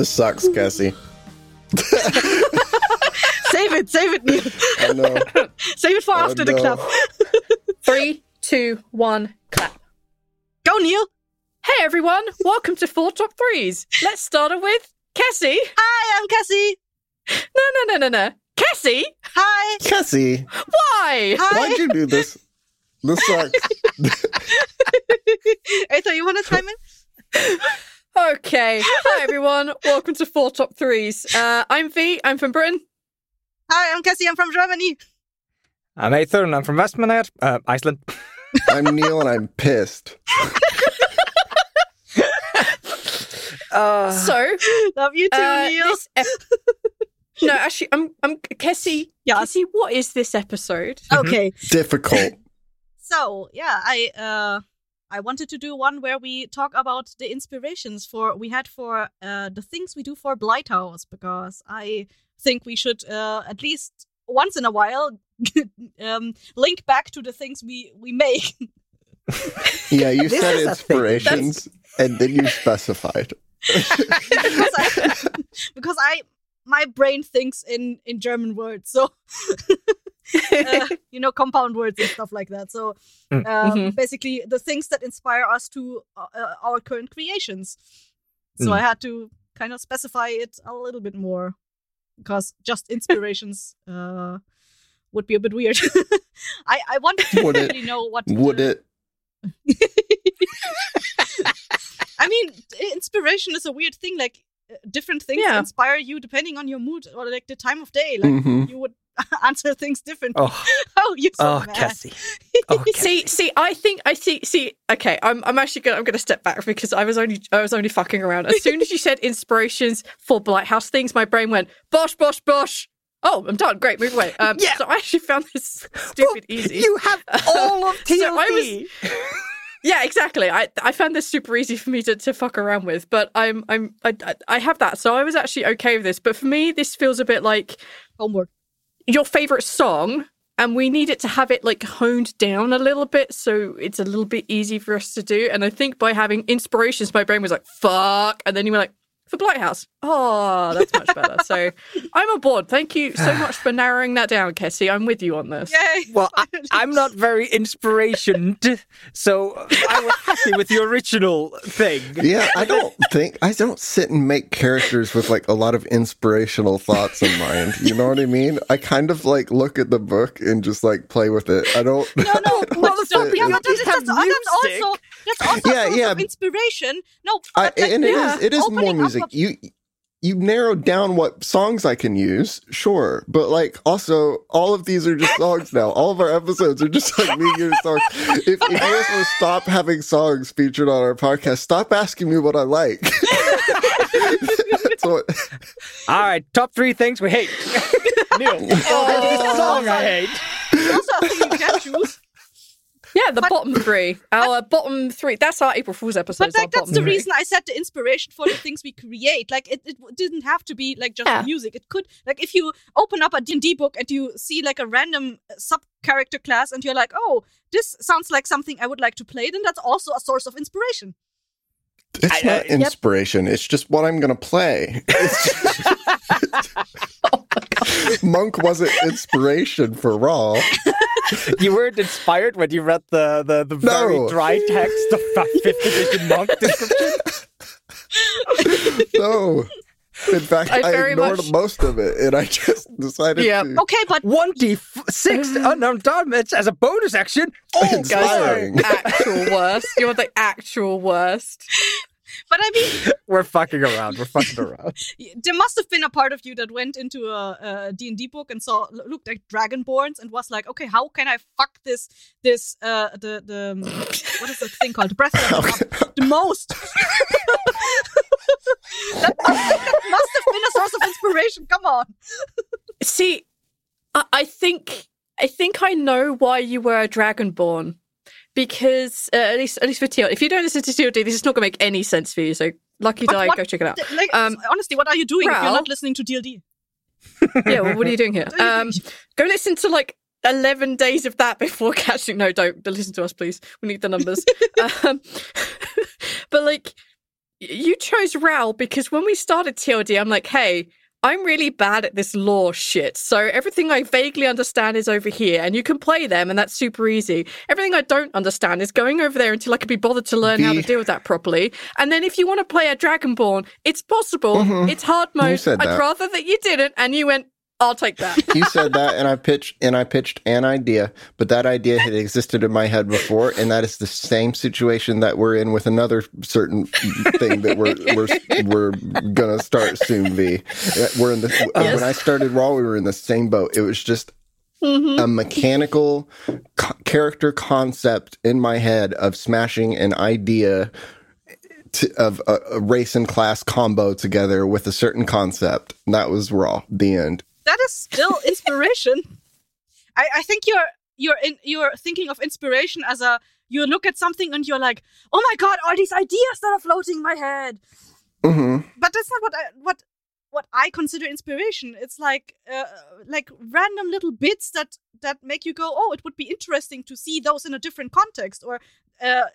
This sucks, Cassie. save it, save it, Neil. I know. Save it for after the clap. Three, two, one, clap. Go, Neil. Hey everyone, welcome to Four Top Threes. Let's start it with Cassie. Hi, I'm Cassie. No, no, no, no, no. Cassie? Hi. Cassie, Why? Hi. why'd you do this? This sucks. I thought you want to chime in. Okay. Hi everyone, welcome to Four Top Threes. Uh, I'm Vee, I'm from Britain. Hi, I'm Cassie. I'm from Germany. I'm Aether and I'm from Westmanad, uh, Iceland. I'm Neil and I'm pissed. Uh, So, Love you too, uh, Neil. this ep- No, actually, I'm, I'm, Cassie, Yeah. Cassie, what is this episode? Okay. Difficult. So yeah, I uh I wanted to do one where we talk about the inspirations for we had for uh the things we do for Blighthouse because I think we should uh at least once in a while um link back to the things we we make. Yeah, you said is a thing. inspirations and then you specified. because I because I my brain thinks in in German words, so uh, you know compound words and stuff like that. So Mm. um, Mhm. basically, the things that inspire us to uh, uh, our current creations. So Mm. I had to kind of specify it a little bit more because just inspirations uh, would be a bit weird. I I wanted to Would it? really know what Would it? I mean, inspiration is a weird thing. Like different things Yeah. inspire you depending on your mood or like the time of day. Like Mhm. you would answer things differently. oh, Oh, you so oh, mad. Cassie. Oh, See, see, I think I see. See, okay, I'm, I'm actually gonna, I'm gonna step back because I was only, I was only fucking around. As soon as you said inspirations for Blighthouse things, my brain went bosh, bosh, bosh. Oh, I'm done. Great, move away. Um, Yeah. So I actually found this stupid easy. You have all of TLD. So I was- Yeah, exactly. I I found this super easy for me to, to fuck around with, but I'm I'm I, I- have that, so I was actually okay with this. But for me, this feels a bit like Homework. your favorite song, and we need it to have it like honed down a little bit, so it's a little bit easy for us to do. And I think by having inspirations, my brain was like fuck, and then you were like for Blighthouse. Oh, that's much better. so I'm aboard. Thank you so much for narrowing that down, Kessie. I'm with you on this. Yay! Well, I, I'm not very inspirationed, so I was happy with the original thing. Yeah, I don't think I don't sit and make characters with like a lot of inspirational thoughts in mind. You know what I mean? I kind of like look at the book and just like play with it. I don't. No, no, I don't but yeah, and- but that's, have that's, that's also that's also Yeah, a yeah. of inspiration. No, I, but, like, and it yeah, is it is more opening up music. a- You you narrowed down what songs I can use, sure, but like also all of these are just songs now. All of our episodes are just like me using songs. If, if you guys will stop having songs featured on our podcast, stop asking me what I like. What. All right, top three things we hate. Neil, oh, song I hate. also a thing you can choose. Yeah, the bottom three. Our bottom three. That's our April Fool's episode. But like that's the reason I said the inspiration for the things we create. Like it, it didn't have to be like just Yeah. music. It could like if you open up a D&D book and you see like a random uh, sub character class and you're like, "Oh, this sounds like something I would like to play." Then that's also a source of inspiration. It's I- not I- yep. inspiration. It's just what I'm gonna play. It's- Monk wasn't inspiration for Raw. You weren't inspired when you read the, the, the very dry text of 5th edition monk description? No. In fact, I I, ignored much- most of it, and I just decided Yeah. to. Okay, but One d six mm. unknown damage as a bonus action. Oh, Guys, Inspiring. you're actual worst. You're the actual worst. but I mean, we're fucking around. We're fucking around. there must have been a part of you that went into a, a D&D book and saw looked at Dragonborns and was like, okay, how can I fuck this this uh the the um, what is the thing called breath weapon the most? that, must, that must have been a source of inspiration. Come on. See, I, I think I think I know why you were a dragonborn. Because uh, at least at least for TLD, if you don't listen to TLD, this is not gonna make any sense for you. So lucky But die, what- go check it out. Like Um, honestly, what are you doing if you're not listening to TLD? yeah, well, what are you doing here? What are you Um, go listen to like 11 days of that before catching no don't don't listen to us please we need the numbers um, but like you chose Ral because when we started TLD I'm like hey I'm really bad at this law shit so everything I vaguely understand is over here and you can play them and that's super easy. Everything I don't understand is going over there until I can be bothered to learn how to deal with that properly. And then if you want to play a Dragonborn it's possible. Mhm. it's hard mode. I'd rather that you didn't and you went I'll take that you said that, and I pitched and I pitched an idea, but that idea had existed in my head before, and that is the same situation that we're in with another certain thing that we're we're we're gonna start soon. Vee, we're in the Yes. when I started Raw, we were in the same boat. It was just Mhm. a mechanical co- character concept in my head of smashing an idea to, of a, a race and class combo together with a certain concept. And that was Raw. The end. That is still inspiration. I, I think you're you're in you're thinking of inspiration as a you look at something and you're like, oh my god, all these ideas that are floating in my head. hmm But that's not what I what what I consider inspiration. It's like uh, like random little bits that that make you go, oh, it would be interesting to see those in a different context or uh,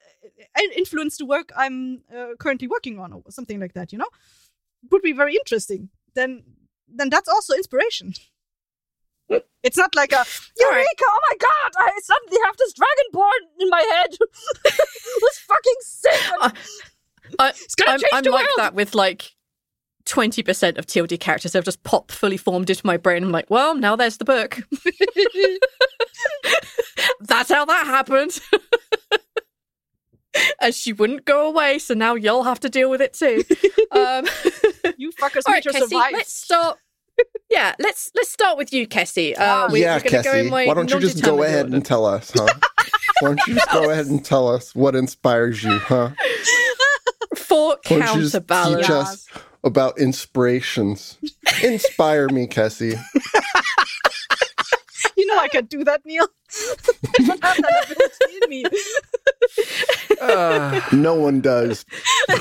influence the work I'm uh, currently working on or something like that. You know, would be very interesting. Then then that's also inspiration. It's not like a Eureka! Oh my god! I suddenly have this dragonborn in my head. Who's fucking sick? I- I, I'm, I'm like that with like 20% of TLD characters. They've just pop fully formed into my brain. I'm like, well, now there's the book. That's how that happened. And she wouldn't go away, so now you'll have to deal with it too. Um, you fuckers all need right, to Kessie, survive. let's start. Yeah, let's let's start with you, Kessie. Uh, we, yeah, we're gonna go in Cassie. my Why don't you just go ahead order. and tell us, huh? Why don't you just go ahead and tell us what inspires you, huh? for Why don't you just counterbalance? teach us about inspirations? Inspire me, Cassie. You know I can do that, Neil. I don't have that ability in me. Uh, No one does.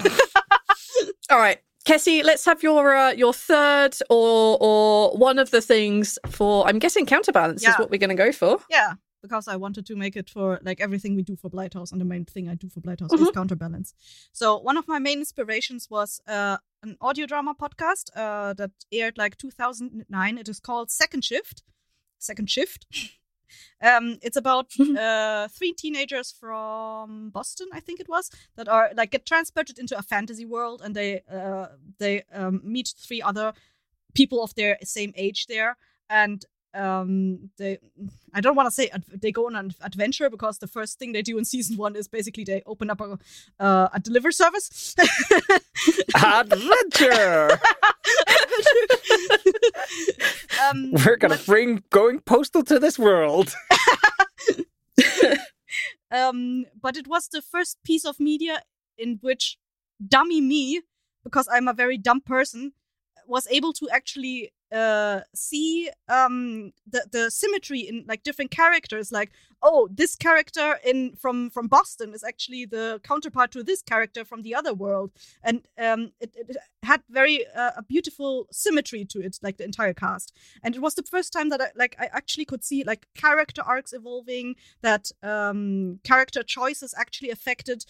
All right, Kessie, let's have your uh, your third or or one of the things for. I'm guessing counterbalance is what we're going to go for. Yeah, because I wanted to make it for like everything we do for Blighthouse, and the main thing I do for Blighthouse is counterbalance. So one of my main inspirations was uh, an audio drama podcast uh, that aired like 2009. It is called Second Shift. Second Shift. Um, it's about uh, three teenagers from Boston, I think it was, that are like get transported into a fantasy world, and they uh, they um, meet three other people of their same age there, and um, they I don't want to say ad- they go on an adventure because the first thing they do in season one is basically they open up a uh, a deliver service. adventure. um, We're gonna but- bring going postal to this world. um, but it was the first piece of media in which dummy me, because I'm a very dumb person, was able to actually uh, see um, the the symmetry in like different characters. Like, oh, this character in from from Boston is actually the counterpart to this character from the other world, and um, it, it had very uh, a beautiful symmetry to it, like the entire cast. And it was the first time that I like I actually could see like character arcs evolving, that um, character choices actually affected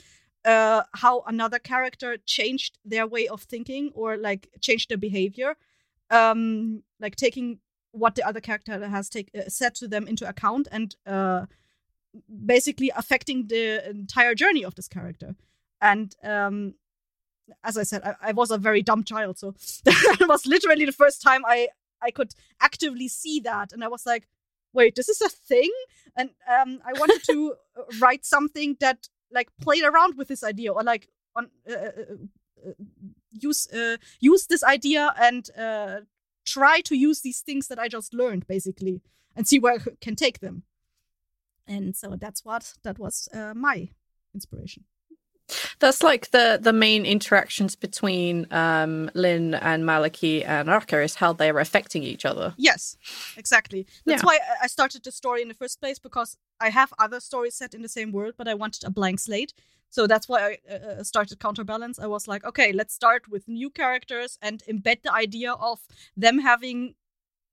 uh, how another character changed their way of thinking or like changed their behavior, um, like taking what the other character has take, uh, said to them into account and uh, basically affecting the entire journey of this character. And um, as I said, I, I was a very dumb child, so it was literally the first time I I could actively see that, and I was like, wait, this is a thing, and um, I wanted to uh, write something that like played around with this idea or like on uh, uh, uh, use uh, use this idea and uh, try to use these things that I just learned basically and see where I can take them. And so that's what that was uh, my inspiration. That's like the the main interactions between um, Lynn and Maliki and Arka is how they are affecting each other. Yes, exactly. That's Yeah. why I- I started the story in the first place because I have other stories set in the same world, but I wanted a blank slate. So that's why I uh, uh, started Counterbalance. I was like, okay, let's start with new characters and embed the idea of them having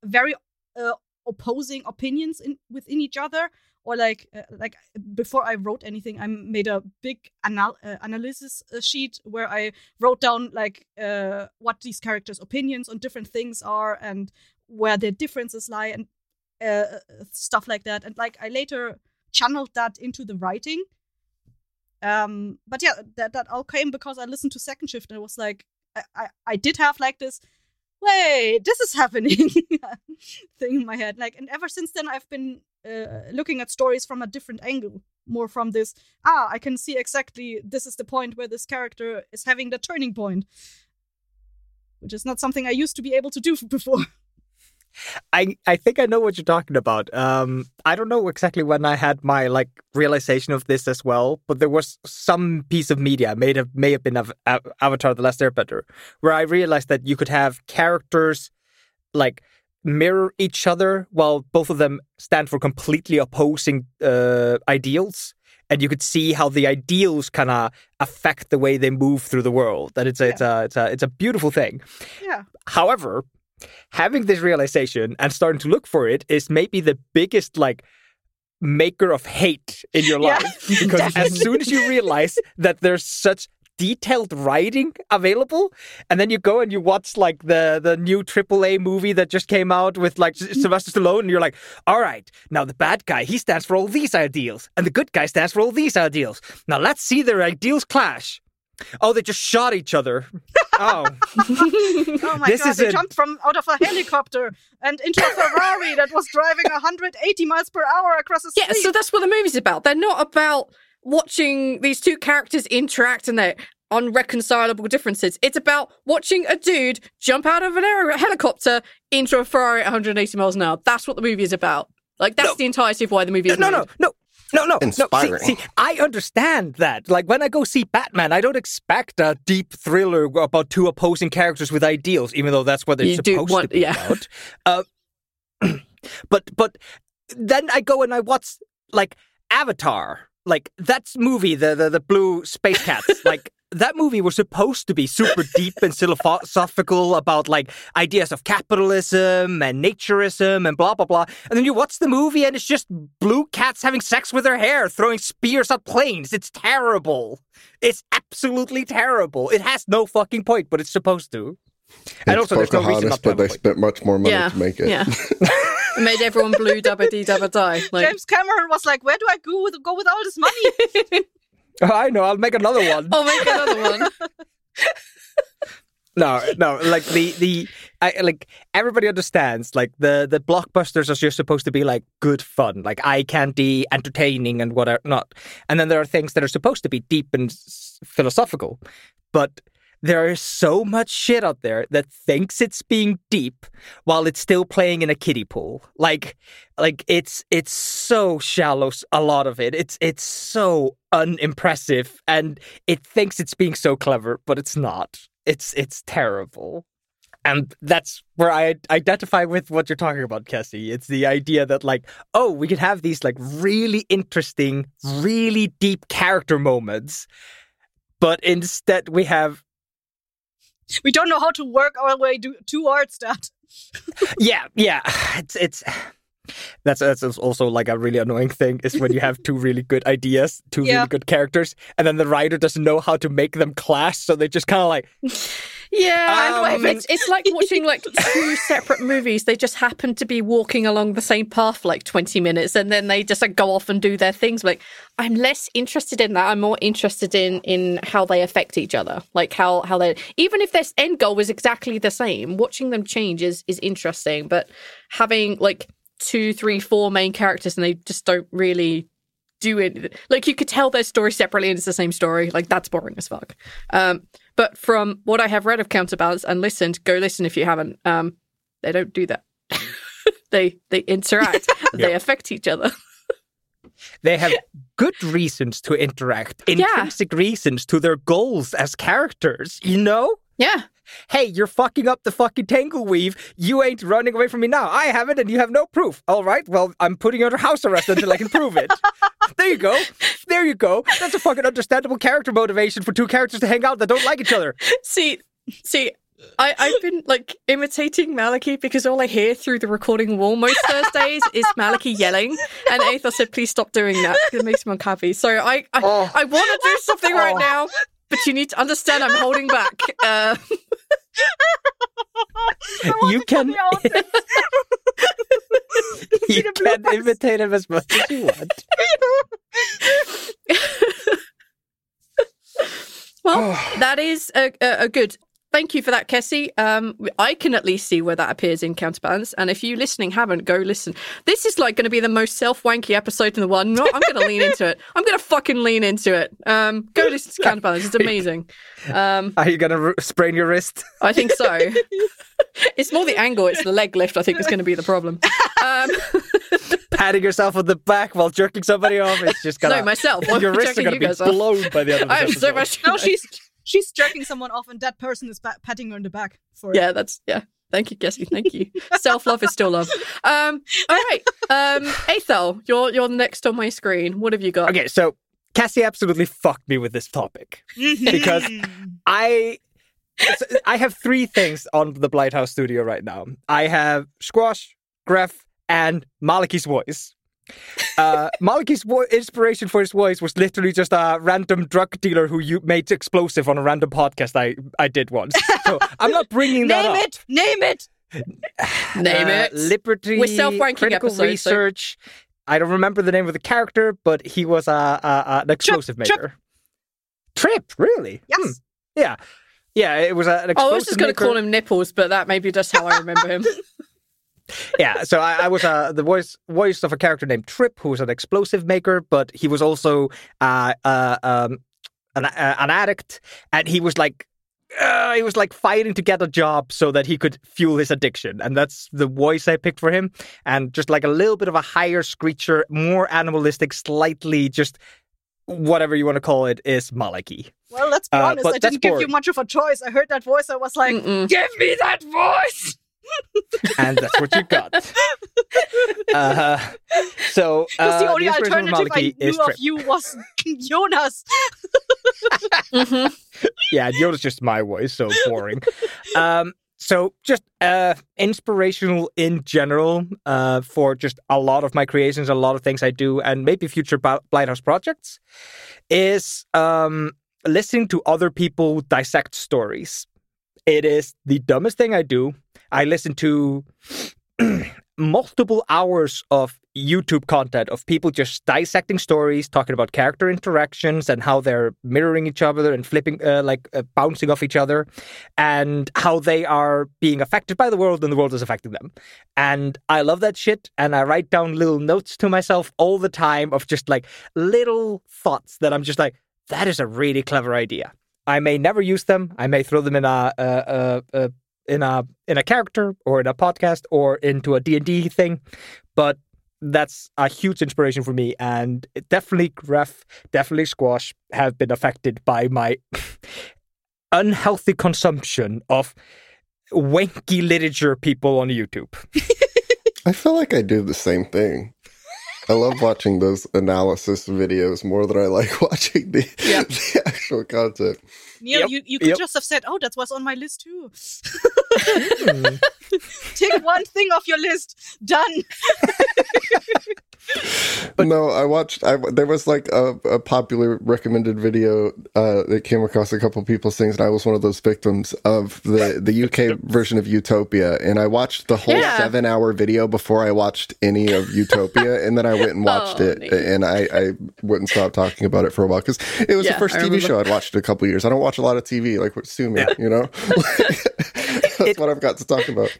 very uh, opposing opinions in within each other. Or like, uh, like before I wrote anything, I made a big anal- uh, analysis uh, sheet where I wrote down like uh, what these characters' opinions on different things are and where their differences lie and uh, stuff like that. And like I later channeled that into the writing. Um, but yeah, that that all came because I listened to Second Shift and it was like I, I, I did have like this wait, this is happening thing in my head. Like and ever since then I've been uh, looking at stories from a different angle. More from this, ah, I can see exactly this is the point where this character is having the turning point. Which is not something I used to be able to do before. I I think I know what you're talking about. Um, I don't know exactly when I had my like realization of this as well, but there was some piece of media may have may have been of Av- Avatar: The Last Airbender, where I realized that you could have characters like mirror each other while both of them stand for completely opposing uh, ideals. And you could see how the ideals kind of affect the way they move through the world. That it's a, it's a it's a it's a beautiful thing. yeah. However, having this realization and starting to look for it is maybe the biggest like maker of hate in your Yeah, life because as soon as you realize that there's such detailed writing available and then you go and you watch like the the new AAA movie that just came out with like Sylvester Stallone and you're like all right now the bad guy he stands for all these ideals and the good guy stands for all these ideals now let's see their ideals clash oh they just shot each other oh Oh my This god, is they a- jumped from out of a helicopter and into a Ferrari that was driving 180 miles per hour across the street. Yeah, so that's what the movie's about. They're not about watching these two characters interact and their unreconcilable differences. It's about watching a dude jump out of an aer- helicopter into a Ferrari at 180 miles an hour. That's what the movie is about. Like that's No. the entirety of why the movie is no, made. no, no, no, no, no. Inspiring. See, see, I understand that. Like when I go see Batman, I don't expect a deep thriller about two opposing characters with ideals, even though that's what they're You supposed want- to be yeah. about. Uh, but but then I go and I watch like Avatar, like that movie, the the, the blue space cats, like. That movie was supposed to be super deep and philosophical about like ideas of capitalism and naturism and blah blah blah. And then you watch the movie and it's just blue cats having sex with their hair, throwing spears at planes. It's terrible. It's absolutely terrible. It has no fucking point, but it's supposed to. And It's also, there's no reason not to but have they a point. spent much more money Yeah, to make it. yeah. It made everyone blue dabba dee dabba die. Like, James Cameron was like, "Where do I go with go with all this money?" I know. I'll make another one. I'll make another one. No, no. Like the the I like everybody understands. Like the the blockbusters are just supposed to be like good fun, like eye candy, entertaining, and whatever not. And then there are things that are supposed to be deep and s- philosophical, but. There is so much shit out there that thinks it's being deep while it's still playing in a kiddie pool. Like, like it's it's so shallow. a lot of it. It's it's so unimpressive, and it thinks it's being so clever, but it's not. It's it's terrible. And that's where I identify with what you're talking about, Cassie. It's the idea that like, oh, we can have these like really interesting, really deep character moments, but instead we have we don't know how to work our way do- towards that. yeah, yeah. It's it's that's that's also like a really annoying thing is when you have two really good ideas, two Yeah. really good characters, and then the writer doesn't know how to make them clash, so they just kind of like Yeah, and Um, it's, it's like watching like two separate movies. They just happen to be walking along the same path for like 20 minutes and then they just like go off and do their things. Like, I'm less interested in that. I'm more interested in in how they affect each other. Like how how they even if their end goal is exactly the same, watching them change is is interesting. But having like two, three, four main characters and they just don't really do it. Like you could tell their story separately and it's the same story. Like that's boring as fuck. Um, but from what I have read of Counterbalance and listened, go listen if you haven't. Um, they don't do that. they they interact. They affect each other. They have good reasons to interact, intrinsic reasons to their goals as characters, you know? Yeah. Hey, you're fucking up the fucking tangle weave. You ain't running away from me now. I have it and you have no proof. All right, well, I'm putting you under house arrest until I can prove it. there you go. There you go. That's a fucking understandable character motivation for two characters to hang out that don't like each other. See, see, I, I've been like imitating Maliki because all I hear through the recording wall most Thursdays is Maliki yelling. And Aethos said, please stop doing that. It makes me unhappy. So I I, Oh. I want to do something right oh. now, but you need to understand I'm holding back. Uh, You can you can imitate him as much as you want. well, that is a, a, a good. Thank you for that, Kessie. Um, I can at least see where that appears in Counterbalance. And if you listening haven't, go listen. This is like going to be the most self wanky episode in the world. No, I'm going to lean into it. I'm going to fucking lean into it. Um, go listen to Counterbalance. It's amazing. Um, Are you gonna r- sprain your wrist? I think so. it's more the angle. It's the leg lift. I think is going to be the problem. Um, Patting yourself on the back while jerking somebody off. It's just gonna no, myself. Your wrists are jerking gonna be guys off? blown by the end of this I have so much. No, she's she's jerking someone off, and that person is ba- patting her on the back for it. Yeah, that's yeah. Thank you, Gessie. Thank you. Self love is still love. Um, all right. Um, Aethel, you're you're next on my screen. What have you got? Okay, so Cassie absolutely fucked me with this topic because I I have three things on the Blighthouse studio right now. I have Squash, Gref, and Maliki's voice. Uh, Maliki's vo- inspiration for his voice was literally just a random drug dealer who you made explosive on a random podcast I I did once. So I'm not bringing that Name up. it. Name it. Name Uh, it. Liberty. We're self-ranking critical episodes, so- research. I don't remember the name of the character, but he was a, a, an explosive Trip. maker. Trip, really? Yes. Hmm. Yeah, yeah. It was a, an Oh, I was just going to call him Nipples, but that may be just how I remember him. Yeah, so I, I was uh, the voice voice of a character named Trip, who was an explosive maker, but he was also uh, uh, um, an, uh, an addict, and he was like. Uh, he was like fighting to get a job so that he could fuel his addiction, and that's the voice I picked for him. And just like a little bit of a higher screecher, more animalistic, slightly just whatever you want to call it, is Maliki. Well, let's be Uh, honest. I didn't give you much of a choice. I heard that voice. I was like, Mm-mm. "Give me that voice." And that's what you got. Uh, so Because uh, the only inspiration for alternative I Maliki is knew Trip. of you was Jonas. Mhm. yeah, Yoda's just my voice, so boring. um, so just uh, inspirational in general uh, for just a lot of my creations, a lot of things I do, and maybe future Ba- Lighthouse projects is um, listening to other people dissect stories. It is the dumbest thing I do. I listen to multiple hours of YouTube content of people just dissecting stories, talking about character interactions and how they're mirroring each other and flipping, uh, like uh, bouncing off each other, and how they are being affected by the world and the world is affecting them. And I love that shit. And I write down little notes to myself all the time of just like little thoughts that I'm just like, that is a really clever idea. I may never use them. I may throw them in a, a, a, a in a in a character or in a podcast or into a D&D thing but that's a huge inspiration for me and definitely Gref definitely Squash have been affected by my unhealthy consumption of wanky literature people on YouTube I feel like I do the same thing. I love watching those analysis videos more than I like watching the, Yep. the actual content. Neil, Yep, you, you could yep. just have said, "Oh, that was on my list too." Hmm. Take one thing off your list. Done. no, I watched. I, there was like a, a popular recommended video uh, that came across a couple people's things, and I was one of those victims of the the UK version of Utopia. And I watched the whole Yeah. seven hour video before I watched any of Utopia, and then I went and watched Oh, it, neat. and I, I wouldn't stop talking about it for a while because it was Yeah, the first TV show I'd watched in a couple years. I don't watch a lot of TV, like sue me, you know. That's what I've got to talk about.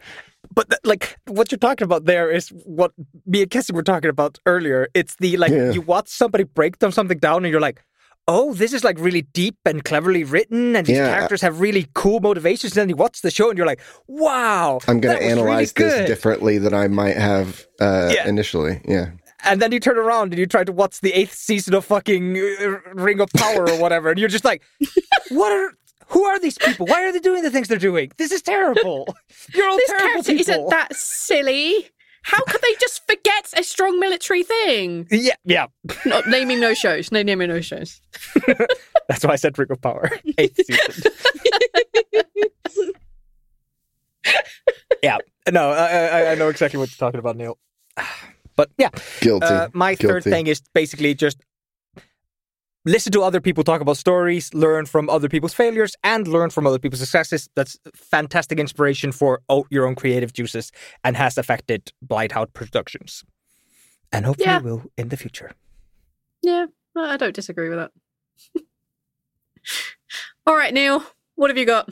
But th- like what you're talking about there is what me and Cassie were talking about earlier. It's the like Yeah. you watch somebody break down something down, and you're like, oh, this is like really deep and cleverly written, and these Yeah. characters have really cool motivations. And then you watch the show, and you're like, wow, I'm going to was really analyze this differently than I might have uh, Yeah. initially. Yeah. And then you turn around and you try to watch the eighth season of fucking uh, Ring of Power or whatever, and you're just like, what are. Who are these people? Why are they doing the things they're doing? This is terrible. You're all This terrible character people. isn't that silly. How could they just forget a strong military thing? Yeah, yeah. Not naming no shows. No naming no shows. That's why I said Ring of Power. Eighth season. yeah. No, I, I, I know exactly what you're talking about, Neil. But yeah, Guilty. uh, my third thing is basically just listen to other people talk about stories, learn from other people's failures, and learn from other people's successes. That's fantastic inspiration for your own creative juices and has affected Blighthouse Productions. And hopefully Yeah. will in the future. Yeah, I don't disagree with that. All right, Neil, what have you got?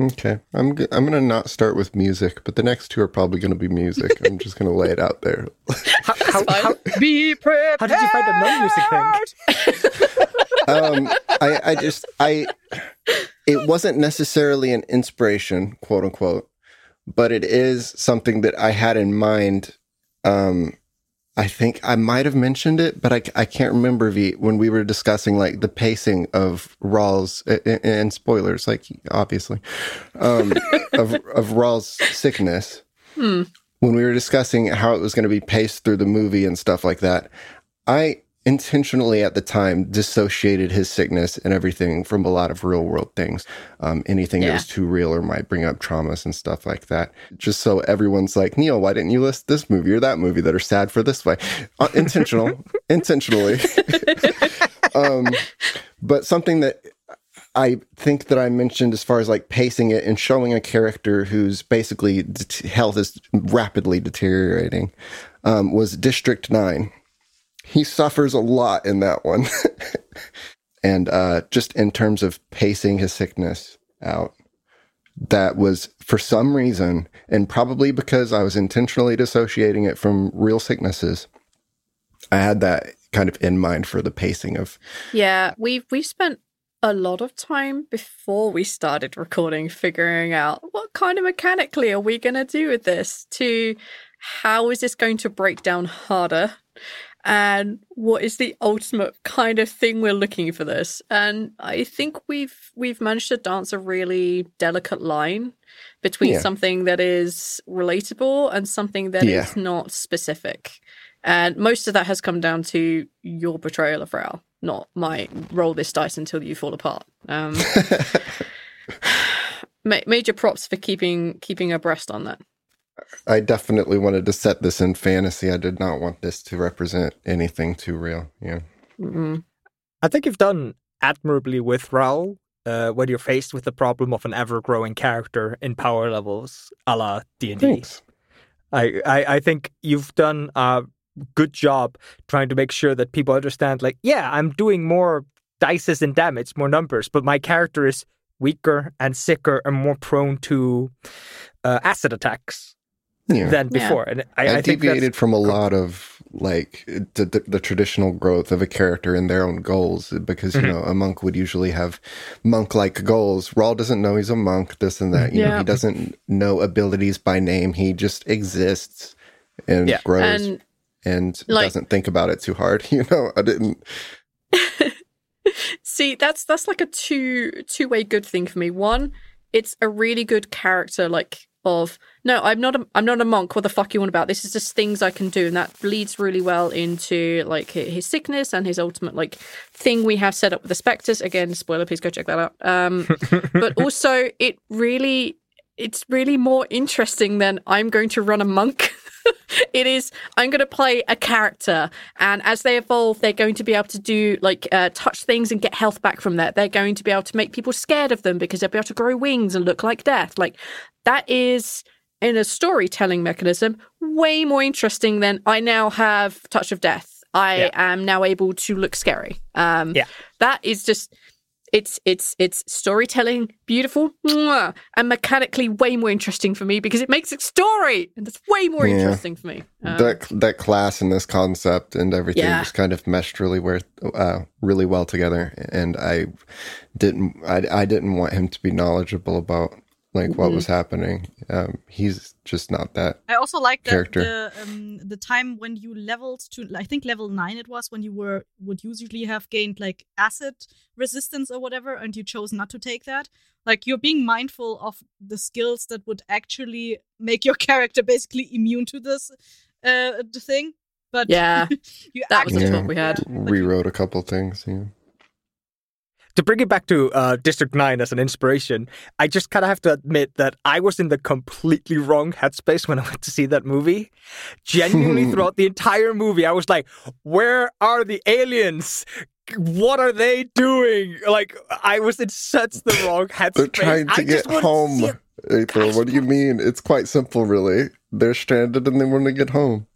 Okay, I'm g- I'm gonna not start with music, but the next two are probably gonna be music. I'm just gonna lay it out there. How, how, how, Be prepared. how did you find the non-music thing? Um, I I just I it wasn't necessarily an inspiration, quote unquote, but it is something that I had in mind. Um, I think I might have mentioned it, but I, I can't remember Vee when we were discussing like the pacing of Rawls and, and spoilers, like obviously, um, of of Rawls' sickness. Hmm. When we were discussing how it was going to be paced through the movie and stuff like that, I intentionally at the time dissociated his sickness and everything from a lot of real world things. Um, anything that was too real or might bring up traumas and stuff like that. Just so everyone's like, Neil, why didn't you list this movie or that movie that are sad for this way? Uh, intentional, intentionally. um, but something that I think that I mentioned as far as like pacing it and showing a character whose basically det- health is rapidly deteriorating um, was District 9 he suffers a lot in that one. and uh, just in terms of pacing his sickness out, that was for some reason, and probably because I was intentionally dissociating it from real sicknesses, I had that kind of in mind for the pacing of. Yeah, we've we've spent a lot of time before we started recording figuring out what kind of mechanically are we going to do with this to how is this going to break down harder and what is the ultimate kind of thing we're looking for this and i think we've we've managed to dance a really delicate line between Yeah. something that is relatable and something that is Yeah. not specific and most of that has come down to your portrayal of Rao, not my roll this dice until you fall apart. Um, ma- major props for keeping keeping abreast on that. I definitely wanted to set this in fantasy. I did not want this to represent anything too real. Yeah. Mm-mm. I think you've done admirably with Raul uh, when you're faced with the problem of an ever-growing character in power levels, a la D&D. I, I, I think you've done a good job trying to make sure that people understand, like, yeah, I'm doing more dices and damage, more numbers, but my character is weaker and sicker and more prone to uh, acid attacks Yeah. than Yeah. before. And I, I, I think deviated from a lot of like the, the, the traditional growth of a character and their own goals because you Mhm. know a monk would usually have monk like goals. Rawl doesn't know he's a monk, this and that. You know, he doesn't know abilities by name. He just exists and Yeah. grows and, And like- doesn't think about it too hard. You know, I didn't. see, that's that's like a two two way good thing for me. One, it's a really good character like of no, I'm not a I'm not a monk. What the fuck you want about? This is just things I can do, and that leads really well into like his sickness and his ultimate like thing we have set up with the specters. Again, spoiler, please go check that out. Um, but also it really it's really more interesting than I'm going to run a monk. it is I'm going to play a character, and as they evolve, they're going to be able to do like uh, touch things and get health back from that. They're going to be able to make people scared of them because they'll be able to grow wings and look like death. Like that is in a storytelling mechanism way more interesting than I now have touch of death. I Yeah. am now able to look scary. Um, Yeah. that is just it's it's it's storytelling. Beautiful. Mwah, and mechanically way more interesting for me because it makes it story. And that's way more Yeah. interesting for me. Um, that that class and this concept and everything Yeah. just kind of meshed really where uh, really well together. And i didn't I, I didn't want him to be knowledgeable about like what Mhm. was happening um he's just not that I also like that Character. the um, the time when you leveled to I think level nine it was when you were would usually have gained like acid resistance or whatever, and you chose not to take that. Like you're being mindful of the skills that would actually make your character basically immune to this uh thing. But yeah you that was the Yeah. talk we had but you- rewrote a couple things yeah to bring it back to uh, District 9 as an inspiration, I just kind of have to admit that I was in the completely wrong headspace when I went to see that movie. Genuinely, throughout the entire movie, I was like, where are the aliens? What are they doing? Like, I was in such the wrong headspace. they're trying to I get home april what do you mean it's quite simple really they're stranded and they want to get home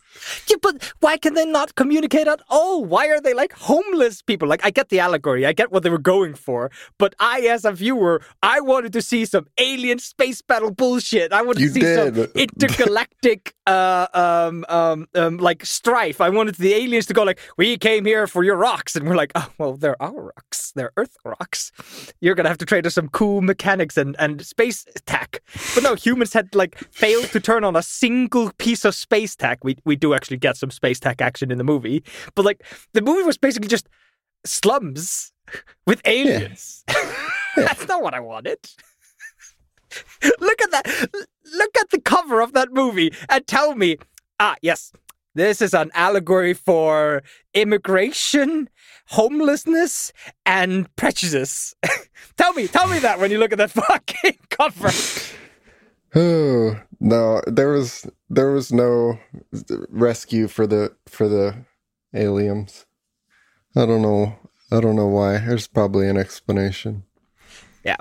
Yeah, but why can they not communicate at all? Why are they like homeless people? Like, I get the allegory, I get what they were going for, but I, as a viewer, I wanted to see some alien space battle bullshit. I wanted You to see some intergalactic, uh, um, um, um, like strife. I wanted the aliens to go like, "We came here for your rocks," and we're like, "Oh, well, they're our rocks. They're Earth rocks. You're gonna have to trade us some cool mechanics and and space tech." But no, humans had like failed to turn on a single piece of space tech. We we do actually get some space tech action in the movie, but like the movie was basically just slums with aliens. That's not what I wanted. Look at that. Look at the cover of that movie and tell me, ah, yes, this is an allegory for immigration, homelessness, and prejudice. tell me, tell me that when you look at that fucking cover. Oh no, there was there was no rescue for the for the aliens. I don't know. I don't know why. There's probably an explanation. Yeah.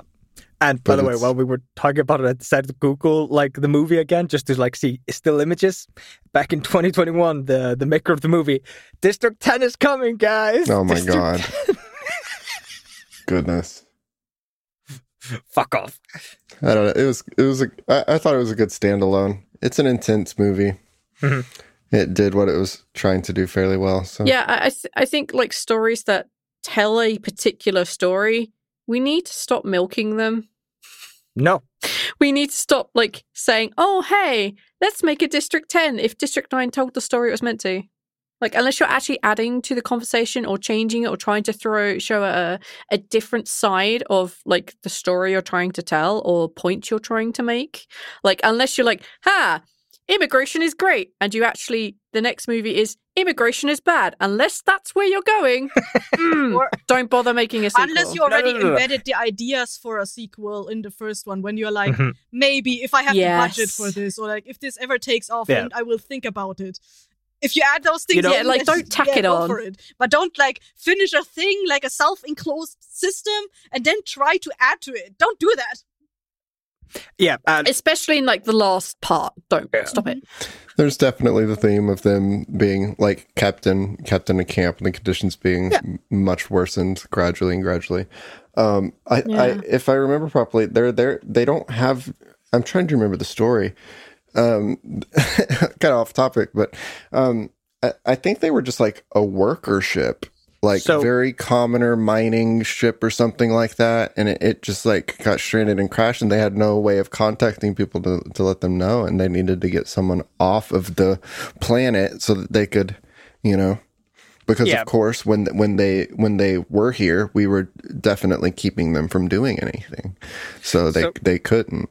And by But the way, while we were talking about it, I decided to Google like the movie again just to like see still images. Back in 2021, the the maker of the movie, District 10 is coming, guys. Oh my District god. Goodness. Fuck off. I don't know. It was it was a I, I thought it was a good standalone. It's an intense movie. Mhm. It did what it was trying to do fairly well. So Yeah, I I, th- I think like stories that tell a particular story, we need to stop milking them. No. We need to stop like saying, "Oh, hey, let's make a District 10 if District 9 told the story it was meant to." Like unless you're actually adding to the conversation or changing it or trying to throw show a a different side of like the story you're trying to tell or point you're trying to make. Like unless you're like, "Ha, immigration is great," and you actually the next movie is immigration is bad. Unless that's where you're going, mm, Or- don't bother making a sequel. Unless you No, already no, no, no. embedded the ideas for a sequel in the first one, when you're like, Mhm. maybe if I have the budget for this, or like if this ever takes off, Yeah. then I will think about it. If you add those things, You know- Yeah, like, don't tack yeah, it on. it. But don't like finish a thing like a self-enclosed system and then try to add to it. Don't do that. Yeah. And especially in like the last part. Don't Yeah. stop it. there's definitely the theme of them being like kept in kept in a camp and the conditions being m- much worsened gradually and gradually. Um, I, I if I remember properly, they're they're they don't have. I'm trying to remember the story. Um, kind of off topic, but um, I, I think they were just like a worker ship, like So- very commoner mining ship or something like that, and it, it just like got stranded and crashed, and they had no way of contacting people to to let them know, and they needed to get someone off of the planet so that they could, you know. Because Yeah. of course, when when they when they were here, we were definitely keeping them from doing anything, so they So- they couldn't.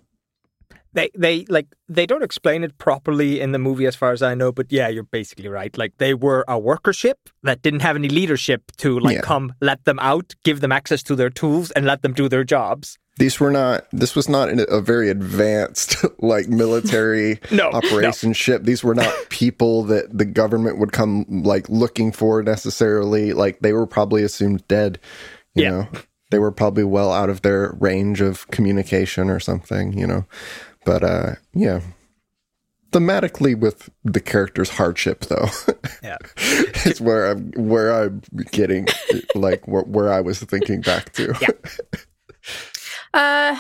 They they like they don't explain it properly in the movie as far as I know, but yeah, you're basically right. Like they were a worker ship that didn't have any leadership to like Yeah. come let them out, give them access to their tools and let them do their jobs. These were not. This was not a, very advanced like military No, operation ship. These were not people that the government would come like looking for necessarily. Like they were probably assumed dead. You Yeah. know, they were probably well out of their range of communication or something. You know, but uh, yeah. Thematically, with the character's hardship, though, Yeah. is where I'm where I'm getting like where, where I was thinking back to. Yeah. Uh,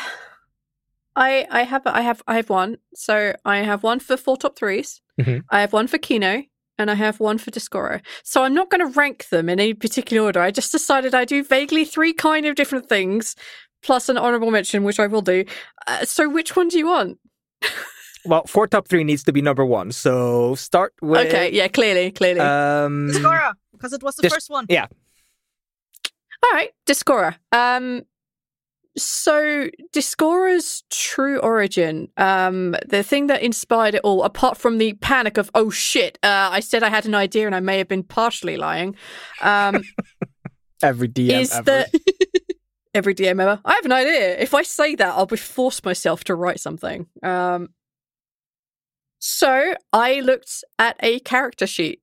I I have I have I have one. So I have one for four top 3s Mhm. I have one for Kino, and I have one for Discoro. So I'm not going to rank them in any particular order. I just decided I do vaguely three kind of different things, plus an honorable mention, which I will do. Uh, so which one do you want? Well, four top three needs to be number one. So start with. okay, yeah, clearly, clearly. Um, Discora, because it was the Dis- first one. yeah. All right, Discora. Um, so Discora's true origin, um, the thing that inspired it all, apart from the panic of "oh shit," uh, I said I had an idea and I may have been partially lying, um, every DM is ever. that every DM ever? I have an idea. If I say that, I'll be forced myself to write something. Um, so I looked at a character sheet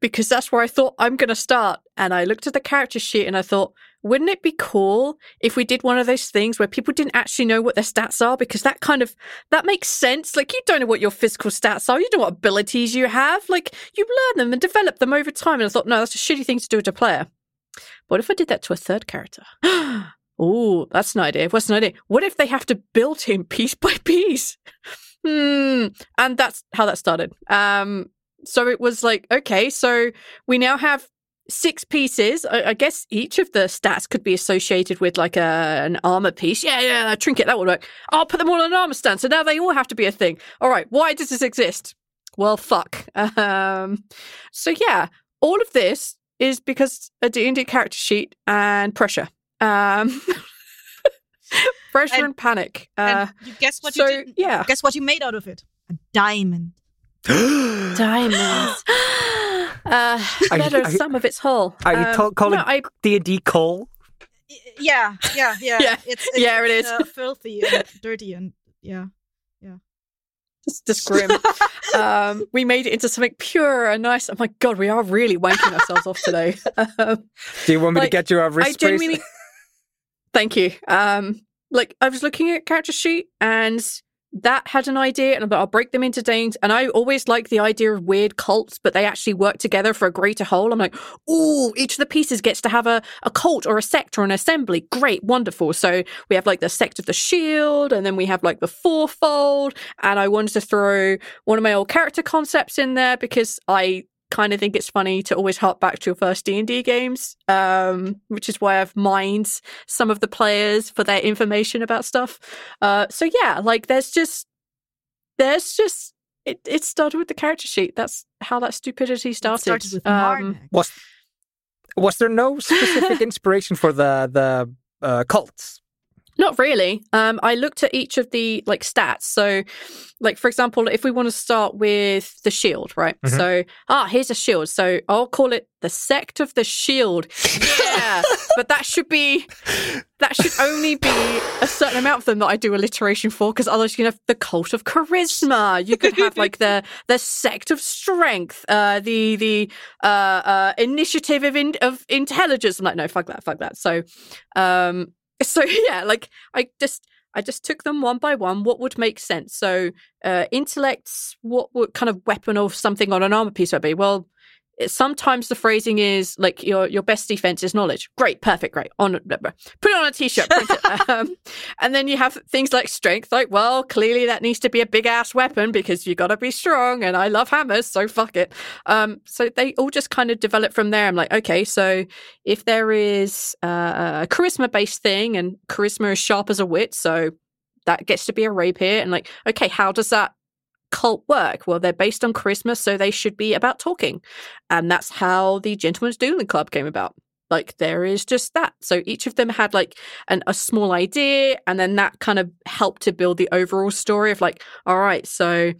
because that's where I thought I'm going to start. And I looked at the character sheet and I thought, wouldn't it be cool if we did one of those things where people didn't actually know what their stats are? Because that kind of that makes sense. Like you don't know what your physical stats are, you know what abilities you have. Like you learn them and develop them over time. And I thought, no, that's a shitty thing to do to a player. What if I did that to a third character? oh, that's an idea. What's an idea? What if they have to build him piece by piece? hmm. And that's how that started. Um, so it was like, okay, so we now have six pieces. I, I guess each of the stats could be associated with like a an armor piece. Yeah, yeah, a trinket that would work. I'll put them all on an armor stand. So now they all have to be a thing. All right, why does this exist? Well, fuck. Um, so yeah, all of this is because a D&D character sheet and pressure. Um, pressure and, And- panic. Uh, and you guess what so, you did? yeah. Guess what you made out of it? A diamond. diamonds. uh, Are you- better you- some of its whole. Are you Um, to- calling no, I, D and D coal? Yeah, yeah, yeah. Yeah. It's, it's Yeah, it is. Uh, filthy and dirty and yeah. just, just grim. um, we made it into something pure and nice. Oh my god, we are really wanking ourselves off today. Um, Do you want me Like, to get you a I wrist genuinely. Thank you. Um, like I was looking at character sheet and that had an idea, and I'll break them into things. And I always like the idea of weird cults, but they actually work together for a greater whole. I'm like, ooh, each of the pieces gets to have a, a cult or a sect or an assembly. Great, wonderful. So we have like the sect of the shield, and then we have like the fourfold. And I wanted to throw one of my old character concepts in there because I kind of think it's funny to always harp back to your first D&D games, um, which is why I've mined some of the players for their information about stuff. Uh, so yeah, like there's just, there's just, it, it started with the character sheet. That's how that stupidity It started. started with Um, Was was there no specific inspiration for the the uh, cults? Not really. Um, I looked at each of the like stats. So, like for example, if we want to start with the shield, right? Mhm. So, ah, here's a shield. So I'll call it the sect of the shield. Yeah, but that should be that should only be a certain amount of them that I do alliteration for, because otherwise you can have the cult of charisma. You could have like the the sect of strength, uh, the the uh, uh, initiative of in, of intelligence. I'm like, no, fuck that, fuck that. So, um, so yeah, like I just I just took them one by one. What would make sense? So, uh, intellects. What would kind of weapon or something on an armor piece would be? Well, sometimes the phrasing is like your your best defense is knowledge. Great, perfect, great. On put it on a t-shirt, it. um, and then you have things like strength. Like, well, clearly that needs to be a big ass weapon because you got to be strong. And I love hammers, so fuck it. Um, so they all just kind of develop from there. I'm like, okay, so if there is uh, a charisma based thing, and charisma is sharp as a wit, so that gets to be a rapier. And like, okay, how does that cult work? Well, they're based on charisma, so they should be about talking. And that's how the Gentleman's Dueling Club came about. Like, there is just that. So each of them had like an, a small idea, and then that kind of helped to build the overall story of like, all right, so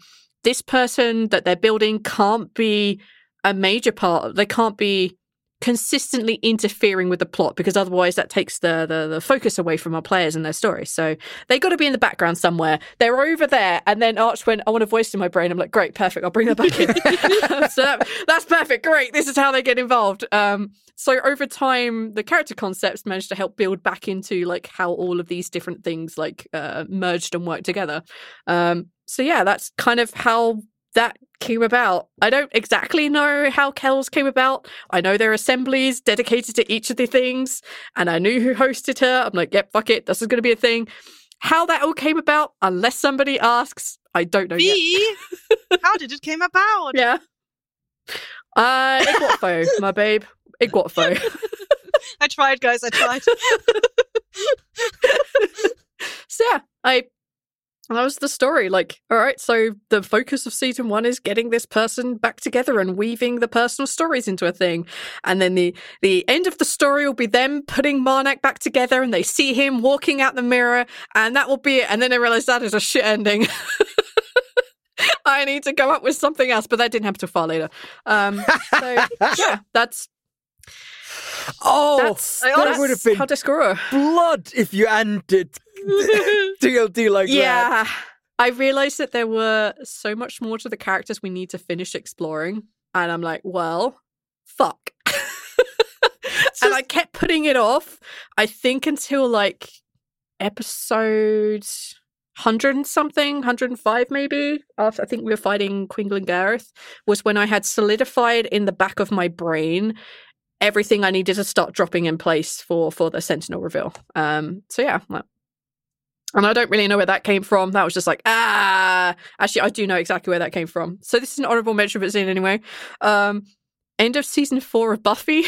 this person that they're building can't be a major part, they can't be consistently interfering with the plot because otherwise that takes the, the the focus away from our players and their story. So they got to be in the background somewhere. They're over there, and then Arch went, "I want a voice in my brain." I'm like, "Great, perfect. I'll bring that back in." so that, that's perfect. Great. This is how they get involved. Um, so over time, the character concepts managed to help build back into like how all of these different things like uh, merged and worked together. Um, so yeah, that's kind of how that came about. I don't exactly know how Kells came about. I know there are assemblies dedicated to each of the things, and I knew who hosted her. I'm like, yep, fuck it, this is going to be a thing. How that all came about, unless somebody asks, I don't know yet. How did it came about? Yeah. Uh, Iguatfo, my babe. Iguatfo. I tried, guys. I tried. so yeah, I that was the story. Like, all right, so the focus of season one is getting this person back together and weaving the personal stories into a thing. And then the the end of the story will be them putting Marnak back together and they see him walking out the mirror, and that will be it. And then they realize that is a shit ending. I need to come up with something else, but that didn't happen till far later. Um, so yeah, that's Oh, that's, that that's would have been how Discora. blood if you ended TLD like that. yeah. I realized that there were so much more to the characters we need to finish exploring. And I'm like, well, fuck. and I kept putting it off, I think until like episode 100 and something, 105 maybe. After I think we were fighting Queen Gareth, was when I had solidified in the back of my brain everything I needed to start dropping in place for for the Sentinel reveal. Um, so yeah, and I don't really know where that came from. That was just like, ah. Actually, I do know exactly where that came from. So this is an honorable mention it scene anyway. Um, end of season four of Buffy.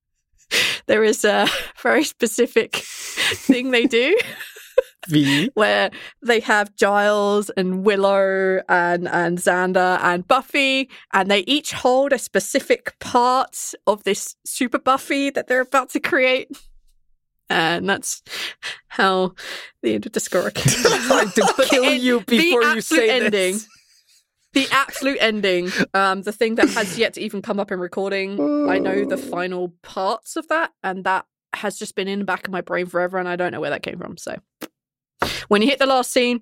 there is a very specific thing they do V. where they have Giles and Willow and and Xander and Buffy, and they each hold a specific part of this super Buffy that they're about to create. And that's how the end of Discora came trying to kill you before you say ending. this. The absolute ending, um, the thing that has yet to even come up in recording. I know the final parts of that, and that has just been in the back of my brain forever, and I don't know where that came from. So, when you hit the last scene,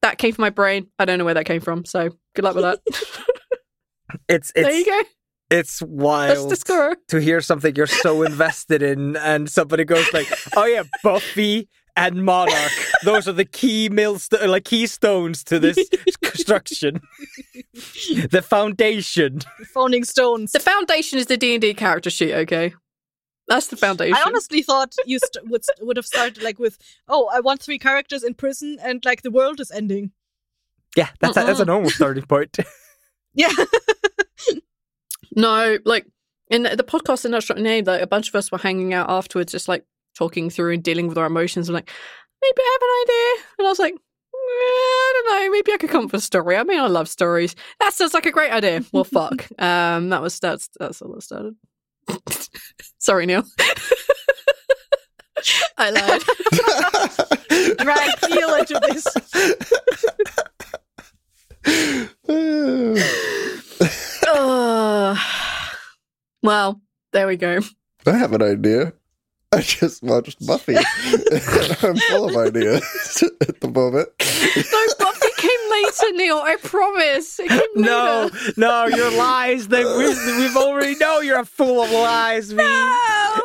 that came from my brain. I don't know where that came from. So, good luck with that. It's there you it's go. it's wild to hear something you're so invested in, and somebody goes like, "Oh yeah, Buffy and Monarch. Those are the key millst- like keystones to this construction. the foundation." the founding stones. The foundation is the D and D character sheet. Okay, that's the foundation. I honestly thought you st- would would have started like with, "Oh, I want three characters in prison, and like the world is ending." Yeah, that's a, that's a normal starting point. Yeah, No, like in the, the podcast in Not Short Name, like a bunch of us were hanging out afterwards, just like talking through and dealing with our emotions. I'm like, maybe I have an idea. And I was like, "Eh, I don't know, maybe I could come up with a story. I mean, I love stories. That sounds like a great idea. Well, fuck. Um, that was that's that's all that started. Sorry, Neil. I lied. drag Neil into this. Ugh. well, there we go. I have an idea. I just watched Buffy. I'm full of ideas at the moment. No, Buffy Neil. I promise. No, no, your lies. They, we, we've already know you're a fool of lies. V.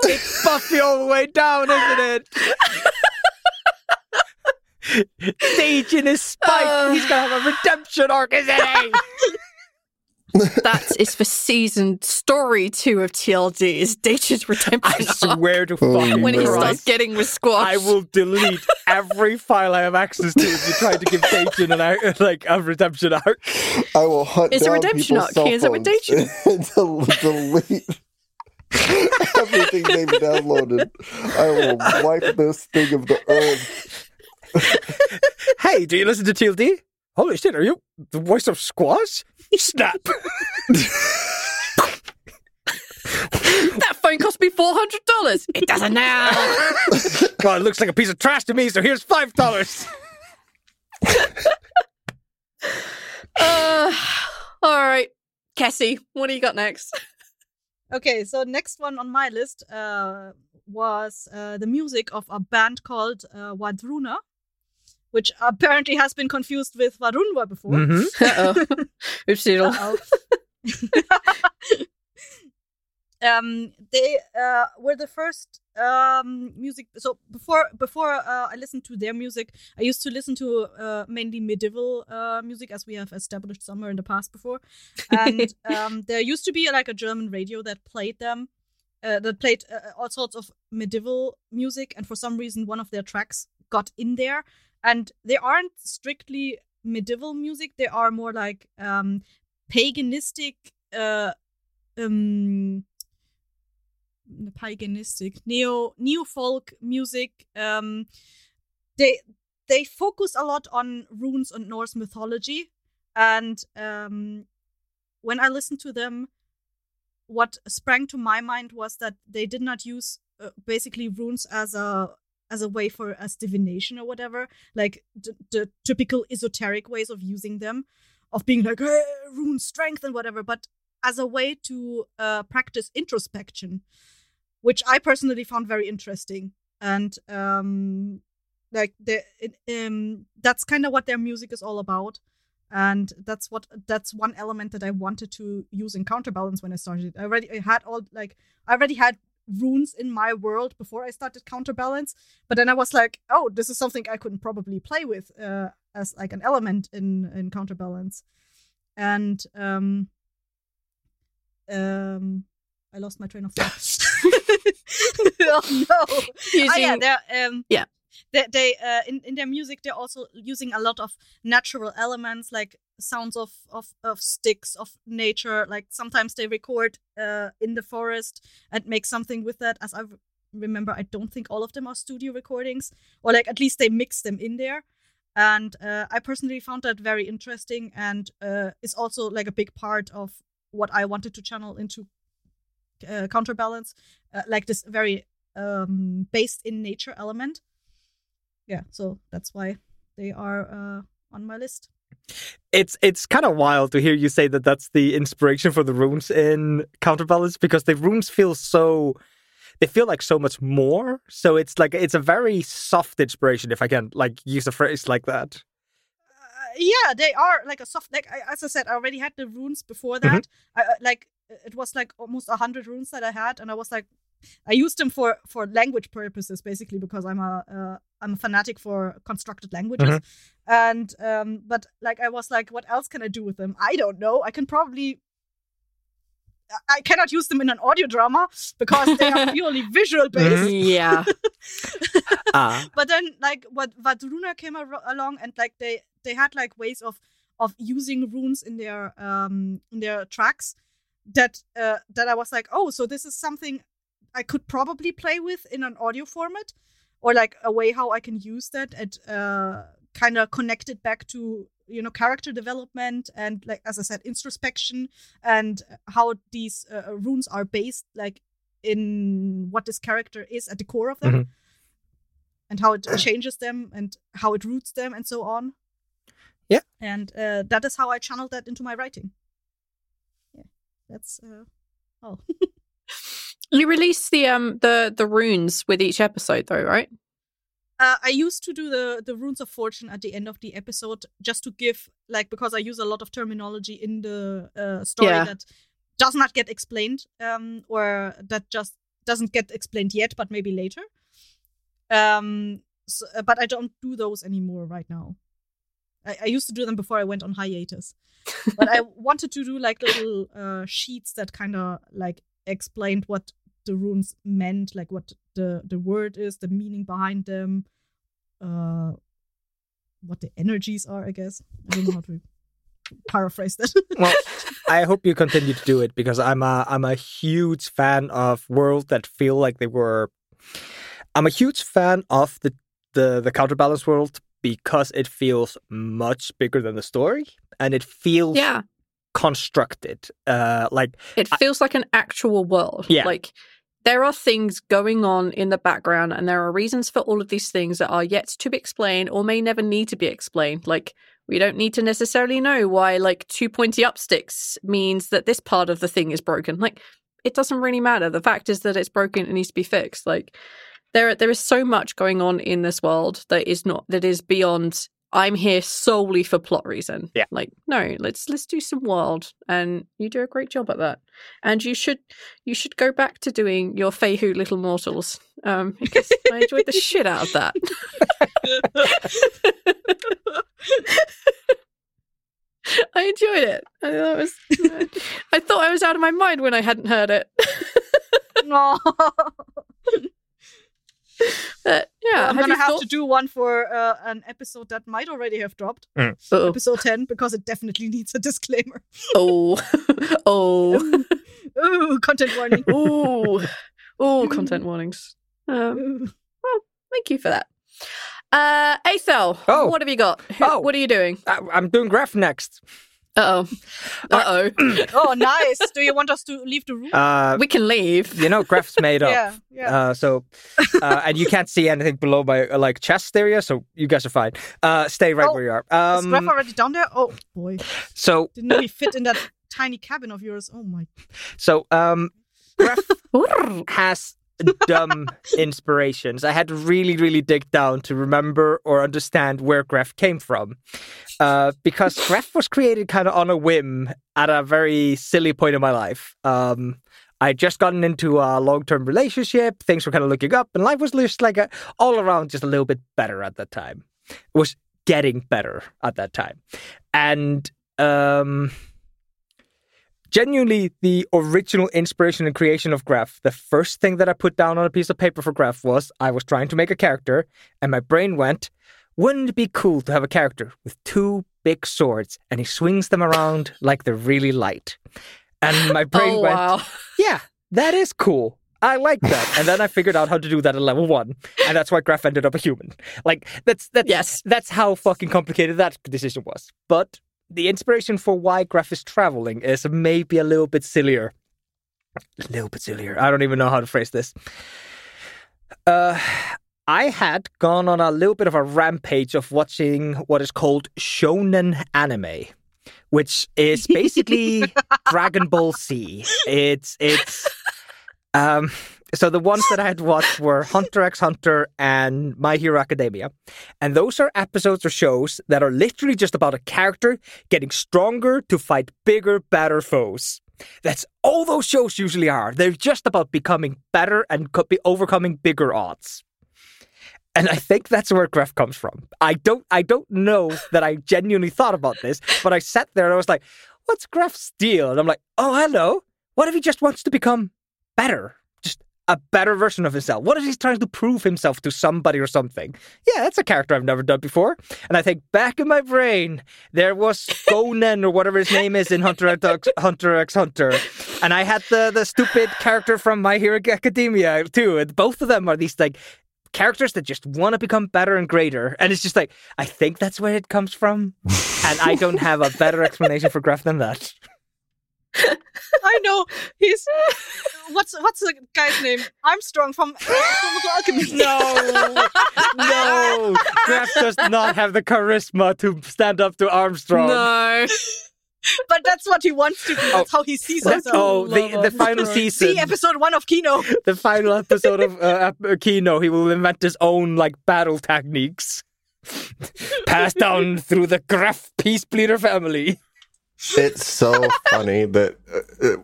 It's Buffy all the way down, isn't it? Staging his spike. Uh. He's gonna have a redemption arc, isn't he? That is for season story two of TLD. Is Dacia's redemption I swear to Holy fucking when he Christ. starts getting with Squash. I will delete every file I have access to if you try to give Dayton an arc, like a redemption arc. I will hunt It's a redemption people's arc. cell He ends up with phones delete everything they've downloaded. I will wipe this thing of the earth. Hey, do you listen to TLD? Holy shit, are you the voice of Squash? Snap. that phone cost me four hundred dollars. It doesn't now. God, it looks like a piece of trash to me, so here's five dollars. uh, all right, Cassie, what do you got next? Okay, so next one on my list uh, was uh, the music of a band called uh, Wardruna, which apparently has been confused with Varunwa before. Mhm. Uh-oh. Oops, doodle. Uh-oh. um, they uh, were the first um, music. So before before uh, I listened to their music, I used to listen to uh, mainly medieval uh, music, as we have established somewhere in the past before. And um, there used to be like a German radio that played them. Uh, that played uh, all sorts of medieval music, and for some reason, one of their tracks got in there. And they aren't strictly medieval music; they are more like um, paganistic uh um paganistic neo neo folk music. Um they they focus a lot on runes and norse mythology. And um when i listened to them what sprang to my mind was that they did not use uh, basically runes as a as a way for as divination or whatever like the, the typical esoteric ways of using them of being like hey, rune strength and whatever, but as a way to uh, practice introspection, which I personally found very interesting. And um, like the um, that's kind of what their music is all about. And that's what that's one element that I wanted to use in counterbalance when I started. I already I had all like I already had runes in my world before I started counterbalance, but then I was like, oh, this is something I couldn't probably play with uh, as like an element in in counterbalance. And um um i lost my train of thought. Oh no. Oh, yeah Using- they're um Yeah. they, they uh in, in their music they're also using a lot of natural elements like sounds of of of sticks of nature like sometimes they record uh in the forest and make something with that. As i remember i don't think all of them are studio recordings or like at least they mix them in there. And uh, i personally found that very interesting and uh, is also like a big part of what i wanted to channel into uh, counterbalance uh, like this very um based in nature element. Yeah so that's why they are uh on my list It's it's kind of wild to hear you say that that's the inspiration for the runes in counterbalance because the runes feel so they feel like so much more. So it's like it's a very soft inspiration if I can like use a phrase like that. uh, yeah they are like a soft like I, as i said i already had the runes before that I, uh, like it was like almost a hundred runes that i had and i was like i used them for for language purposes basically because i'm a uh, i'm a fanatic for constructed languages. And um but like i was like what else can i do with them? I don't know. I can probably I- i cannot use them in an audio drama because they are purely visual based. Yeah. Ah, but then like what Wardruna came ar- along and like they they had like ways of of using runes in their um in their tracks that uh that I was like oh so this is something I could probably play with in an audio format or like a way how I can use that and uh kind of connect it back to you know character development and like as I said introspection and how these uh, runes are based like in what this character is at the core of them Mhm. and how it changes them and how it roots them and so on. Yeah. And uh, that is how I channeled that into my writing. Yeah. That's uh oh. You release the um the the runes with each episode though, right? Uh, I used to do the the runes of fortune at the end of the episode just to give like because I use a lot of terminology in the uh, story Yeah. that does not get explained um or that just doesn't get explained yet but maybe later. Um so, uh, but I don't do those anymore right now. I, I used to do them before I went on hiatus. but I wanted to do like little uh, sheets that kind of like explained what the runes meant, like what the the word is, the meaning behind them, uh, what the energies are. I guess I don't know how to paraphrase that. well, I hope you continue to do it because I'm a I'm a huge fan of worlds that feel like they were. I'm a huge fan of the the the counterbalance world because it feels much bigger than the story and it feels Yeah. constructed. Uh, like It feels like an actual world. Yeah. Like there are things going on in the background and there are reasons for all of these things that are yet to be explained or may never need to be explained. Like we don't need to necessarily know why like two pointy up sticks means that this part of the thing is broken. Like it doesn't really matter. The fact is that it's broken. It needs to be fixed. Like there, there is so much going on in this world that is not that is beyond. I'm here solely for plot reason. Yeah. Like no, let's let's do some world, and you do a great job at that. And you should you should go back to doing your Feihu Little Mortals. Um, because I enjoyed the shit out of that. I enjoyed it. I thought, it was, I thought I was out of my mind when I hadn't heard it. No. But yeah, I'm have gonna have thought- to do one for uh, an episode that might already have dropped, Uh-oh. episode 10, because it definitely needs a disclaimer. Oh, oh, Ooh, content warning. oh, oh! Content warnings. Um, Ooh. thank you for that. Uh, Aethel, Oh. what have you got? Who- Oh. What are you doing? I, I'm doing graph next. Uh oh, uh oh. oh, nice. Do you want us to leave the room? Uh, we can leave. you know, graph's made up. yeah, yeah. Uh, so, uh, and you can't see anything below my uh, like chest area, so you guys are fine. Uh, stay right Oh, where you are. Is Graf Um, already down there? Oh boy, so, didn't we fit in that tiny cabin of yours? Oh my. so, um, graph has dumb inspirations. I had to really, really dig down to remember or understand where Graph came from. Uh, because Graph was created kind of on a whim at a very silly point in my life. Um, I'd just gotten into a long term relationship, things were kind of looking up, and life was just like a, all around just a little bit better at that time. It was getting better at that time. And um, genuinely the original inspiration and creation of Graph, the first thing that I put down on a piece of paper for Graph was I was trying to make a character, and my brain went, wouldn't it be cool to have a character with two big swords and he swings them around like they're really light? And my brain oh went, wow. yeah, that is cool. I like that. And then I figured out how to do that at level one. And that's why Graph ended up a human. Like that's that's Yes. that's how fucking complicated that decision was. But the inspiration for why Graph is traveling is maybe a little bit sillier. A little bit sillier. I don't even know how to phrase this. Uh I had gone on a little bit of a rampage of watching what is called shonen anime, which is basically Dragon Ball Z. It's it's um so the ones that I had watched were Hunter x Hunter and My Hero Academia. And those are episodes or shows that are literally just about a character getting stronger to fight bigger, better foes. That's all those shows usually are. They're just about becoming better and overcoming bigger odds. And I think that's where Graph comes from. I don't I don't know that I genuinely thought about this, but I sat there and I was like, what's Graph's deal? And I'm like, oh hello. What if he just wants to become better? A better version of himself. What if he's trying to prove himself to somebody or something? Yeah, that's a character I've never done before. And I think back in my brain, there was Gonen or whatever his name is in Hunter x Hunter x Hunter. And I had the the stupid character from My Hero Academia too. And both of them are these like characters that just want to become better and greater. And it's just like, I think that's where it comes from. and I don't have a better explanation for Graph than that. I know. He's what's what's the guy's name? Armstrong from uh, Fullmetal Alchemist. No, no. Graph does not have the charisma to stand up to Armstrong. No. but that's what he wants to do. That's how he sees himself. oh, the, the final season, See episode one of Kino. the final episode of uh, Kino, he will invent his own like battle techniques, passed down through the Graph Peace Bleeder family. It's so funny that, uh,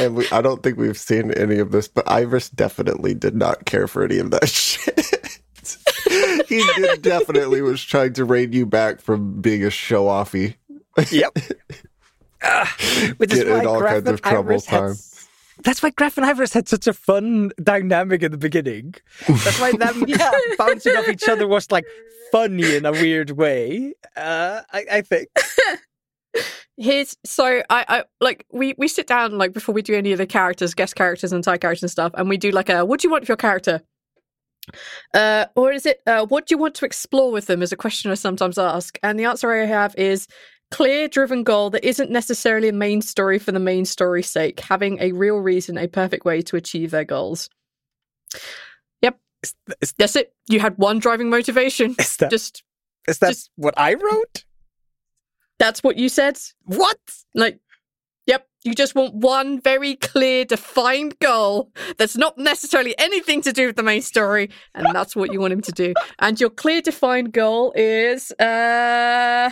and we, I don't think we've seen any of this, but Iris definitely did not care for any of that shit. he definitely was trying to rein you back from being a show offy. Yep. Uh, which is why all Graph kinds of trouble had time. s- That's why Graph and Iris had such a fun dynamic at the beginning. That's why them Yeah. bouncing off each other was like funny in a weird way. Uh, I, I think. Here's so I, I like we we sit down like before we do any of the characters, guest characters and side characters and stuff, and we do like a what do you want for your character? Uh, or is it uh, what do you want to explore with them? Is a question I sometimes ask, and the answer I have is clear driven goal that isn't necessarily a main story for the main story's sake, having a real reason, a perfect way to achieve their goals. Yep, Is, that's it. You had one driving motivation. is that, Just is that just- what I wrote? That's what you said. What? Like Yep. You just want one very clear, defined goal that's not necessarily anything to do with the main story, and that's what you want him to do. And your clear, defined goal is uh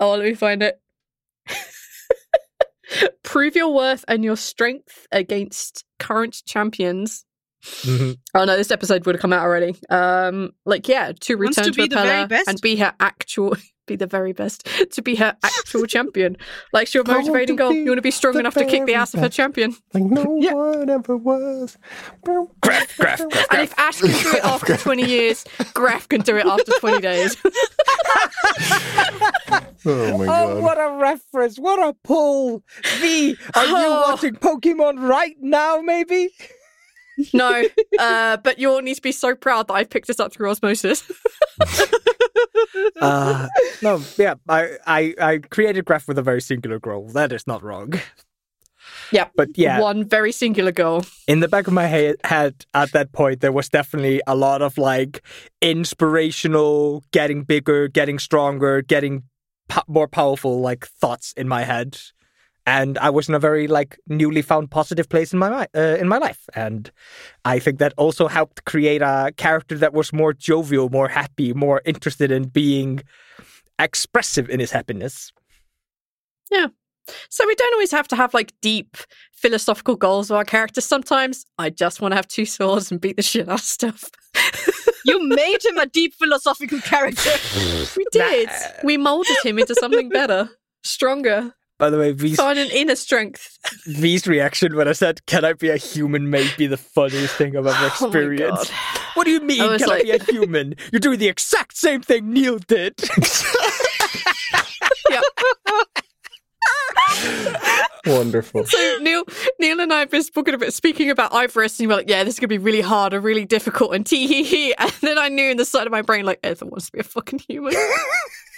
oh, let me find it. Prove your worth and your strength against current champions. Mhm. Oh no, this episode would have come out already. Um, like yeah, to return to to, be the very best? and be her actual, be the very best, to be her actual champion. Like she'll want motivating to goal. You want to be strong enough to kick the very ass of her champion. Like no Yeah. one ever was. Graph, graph, graph, And if Ash can do it after twenty years, Graf can do it after twenty days. Oh my Oh, god. what a reference! What a pull! V, are you Oh. watching Pokemon right now? Maybe. no, uh, but you all need to be so proud that I've picked this up through osmosis. Uh, no, yeah, I, I, I created Graph with a very singular goal. That is not wrong. Yeah. But yeah, One very singular goal. in the back of my head, head at that point, there was definitely a lot of like inspirational, getting bigger, getting stronger, getting po- more powerful like thoughts in my head. And I was in a very like newly found positive place in my uh, in my life, and I think that also helped create a character that was more jovial, more happy, more interested in being expressive in his happiness. Yeah. So we don't always have to have like deep philosophical goals of our characters. Sometimes I just want to have two swords and beat the shit out of stuff. You made him a deep philosophical character. we did. We molded him into something better, stronger, By the way, V's, find an inner strength. V's reaction when I said, "Can I be a human?" may be the funniest thing I've ever Oh my experienced. God. what do you mean? Can I be a human? You're doing the exact same thing Neil did. Yep. Wonderful. So Neil, Neil and I have been speaking about speaking about Ivorus, and you were like, "Yeah, this is gonna be really hard and really difficult," and tee hee hee. And then I knew in the side of my brain, like, Ethan wants to be a fucking human.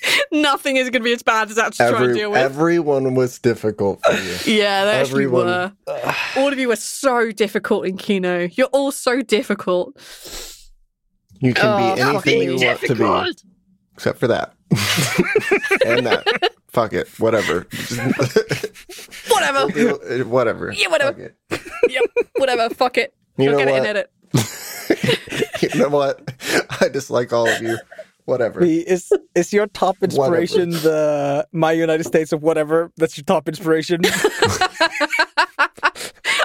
Nothing is gonna be as bad as that to try and Every, deal with. everyone was difficult for you. yeah, they actually everyone- were. All of you were so difficult in Kino. You're all so difficult. You can Oh, be anything you want to be, except for that. and that. Fuck it. Whatever. Whatever. We'll do- eh, whatever. Yeah, whatever. Fuck it. yep. Whatever. Fuck it. You You'll know get it in what? edit. you know what? I dislike all of you. Whatever. V, is is your top inspiration the My United States of whatever? That's your top inspiration.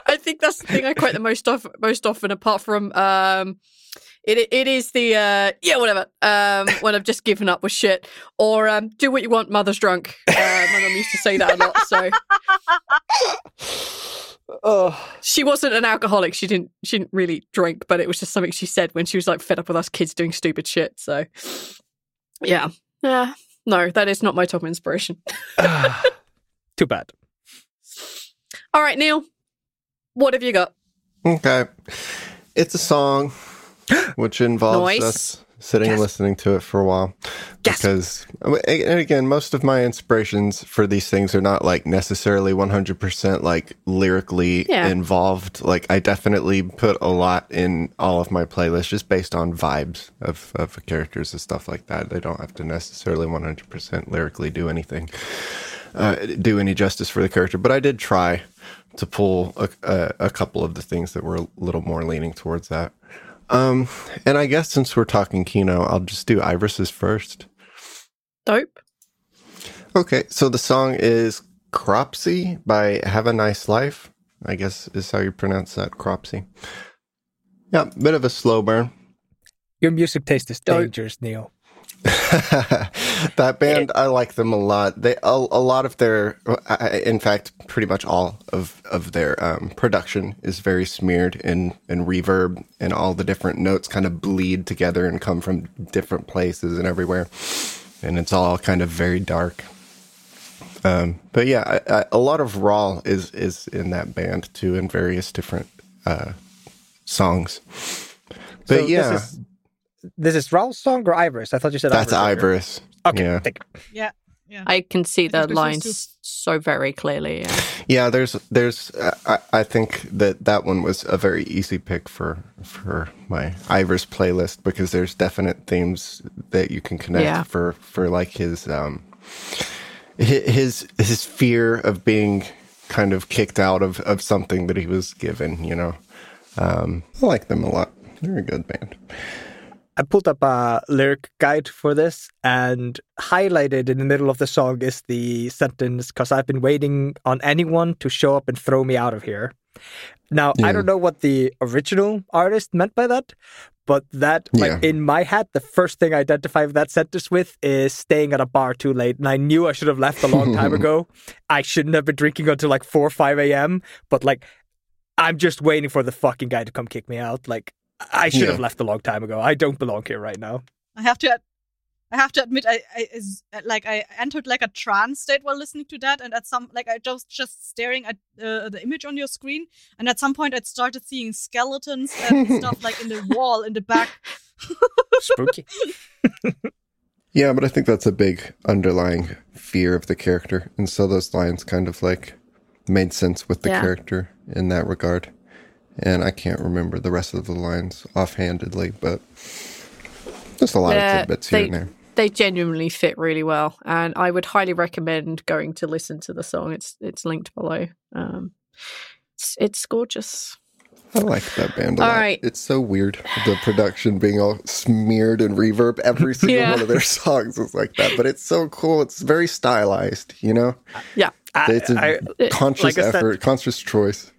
I think that's the thing I quote the most of most often, apart from um, it it is the uh, yeah whatever um when I've just given up with shit or um do what you want, mother's drunk. Uh, my mum used to say that a lot. So oh, she wasn't an alcoholic. She didn't she didn't really drink, but it was just something she said when she was like fed up with us kids doing stupid shit. So yeah, yeah. No, that is not my top inspiration. too bad. All right, Neil, what have you got? Okay. It's a song which involves Nice. us sitting and listening to it for a while. Yes. Because, and again, most of my inspirations for these things are not like necessarily 100% like lyrically Yeah. involved. Like, I definitely put a lot in all of my playlists just based on vibes of, of characters and stuff like that. They don't have to necessarily 100% lyrically do anything, uh, do any justice for the character. But I did try to pull a, a, a couple of the things that were a little more leaning towards that. Um, and I guess since we're talking Kino, I'll just do Iris's first. Dope. Okay, so the song is Cropsey by Have a Nice Life. I guess is how you pronounce that, Cropsey. Yeah, bit of a slow burn. Your music taste is dangerous, Neil. that band, I like them a lot. They a, a lot of their, in fact, pretty much all of of their um, production is very smeared in in reverb, and all the different notes kind of bleed together and come from different places and everywhere, and it's all kind of very dark. Um, but yeah, I, I, a lot of raw is is in that band too, in various different uh, songs. But So yeah, this is, this is Raul's song or Ivor's? I thought you said that's Ivor's. Ivorous. Okay, Yeah. thank you. Yeah. Yeah. I can see the think this was lines so very clearly. Yeah. Yeah, there's there's uh, I, I think that that one was a very easy pick for for my Ivers playlist because there's definite themes that you can connect Yeah. for for like his um his his fear of being kind of kicked out of, of something that he was given, you know. Um, I like them a lot. They're a good band. I pulled up a lyric guide for this and highlighted in the middle of the song is the sentence because I've been waiting on anyone to show up and throw me out of here. Now, I don't know what the original artist meant by that, but that, like, in my head, the first thing I identify that sentence with is staying at a bar too late. And I knew I should have left a long time ago. I shouldn't have been drinking until like 4 or 5 a.m., but like, I'm just waiting for the fucking guy to come kick me out. Like, I should Yeah. have left a long time ago. I don't belong here right now. I have to. I have to admit, I, I is like I entered like a trance state while listening to that, and at some like I just just staring at uh, the image on your screen, and at some point I started seeing skeletons and stuff like in the wall in the back. Spooky. Yeah, but I think that's a big underlying fear of the character. And so those lines kind of like made sense with the Yeah. character in that regard. And I can't remember the rest of the lines offhandedly, but just a lot Yeah, of tidbits here and there. They genuinely fit really well, and I would highly recommend going to listen to the song. It's it's linked below. Um, it's, it's gorgeous. I like that band a All lot. right. It's so weird. The production being all smeared and reverb. Every single Yeah. one of their songs is like that. But it's so cool. It's very stylized, you know? Yeah, I- It's a I- conscious like I said- effort, conscious choice.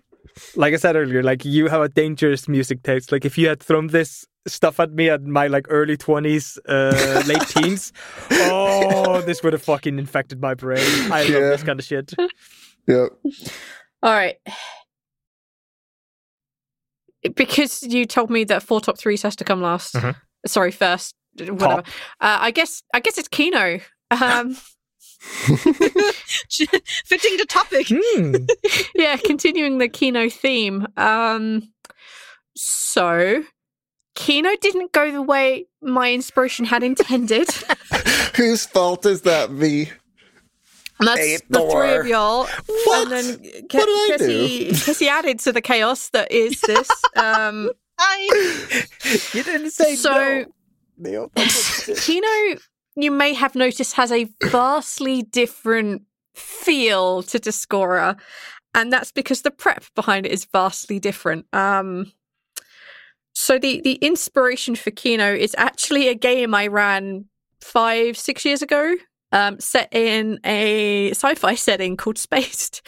Like I said earlier, like you have a dangerous music taste. Like if you had thrown this stuff at me at my like early twenties, uh, late teens, oh, this would have fucking infected my brain. I love Yeah. this kind of shit. Yep. All right. Because you told me that four top threes has to come last. Mhm. Sorry, first. Whatever. Uh, I guess. I guess it's Kino. Um, Fitting the topic. Hmm. yeah, continuing the Kino theme. Um, so Kino didn't go the way my inspiration had intended. Whose fault is that? And that's Eight the three of y'all. What? And then What did I Cassie, Cassie added to the chaos that is this. Um, I you didn't say So- no. Kino, you may have noticed, has a vastly different feel to Discora, and that's because the prep behind it is vastly different. Um, so the the inspiration for Kino is actually a game I ran five six years ago, um, set in a sci-fi setting called Spaced,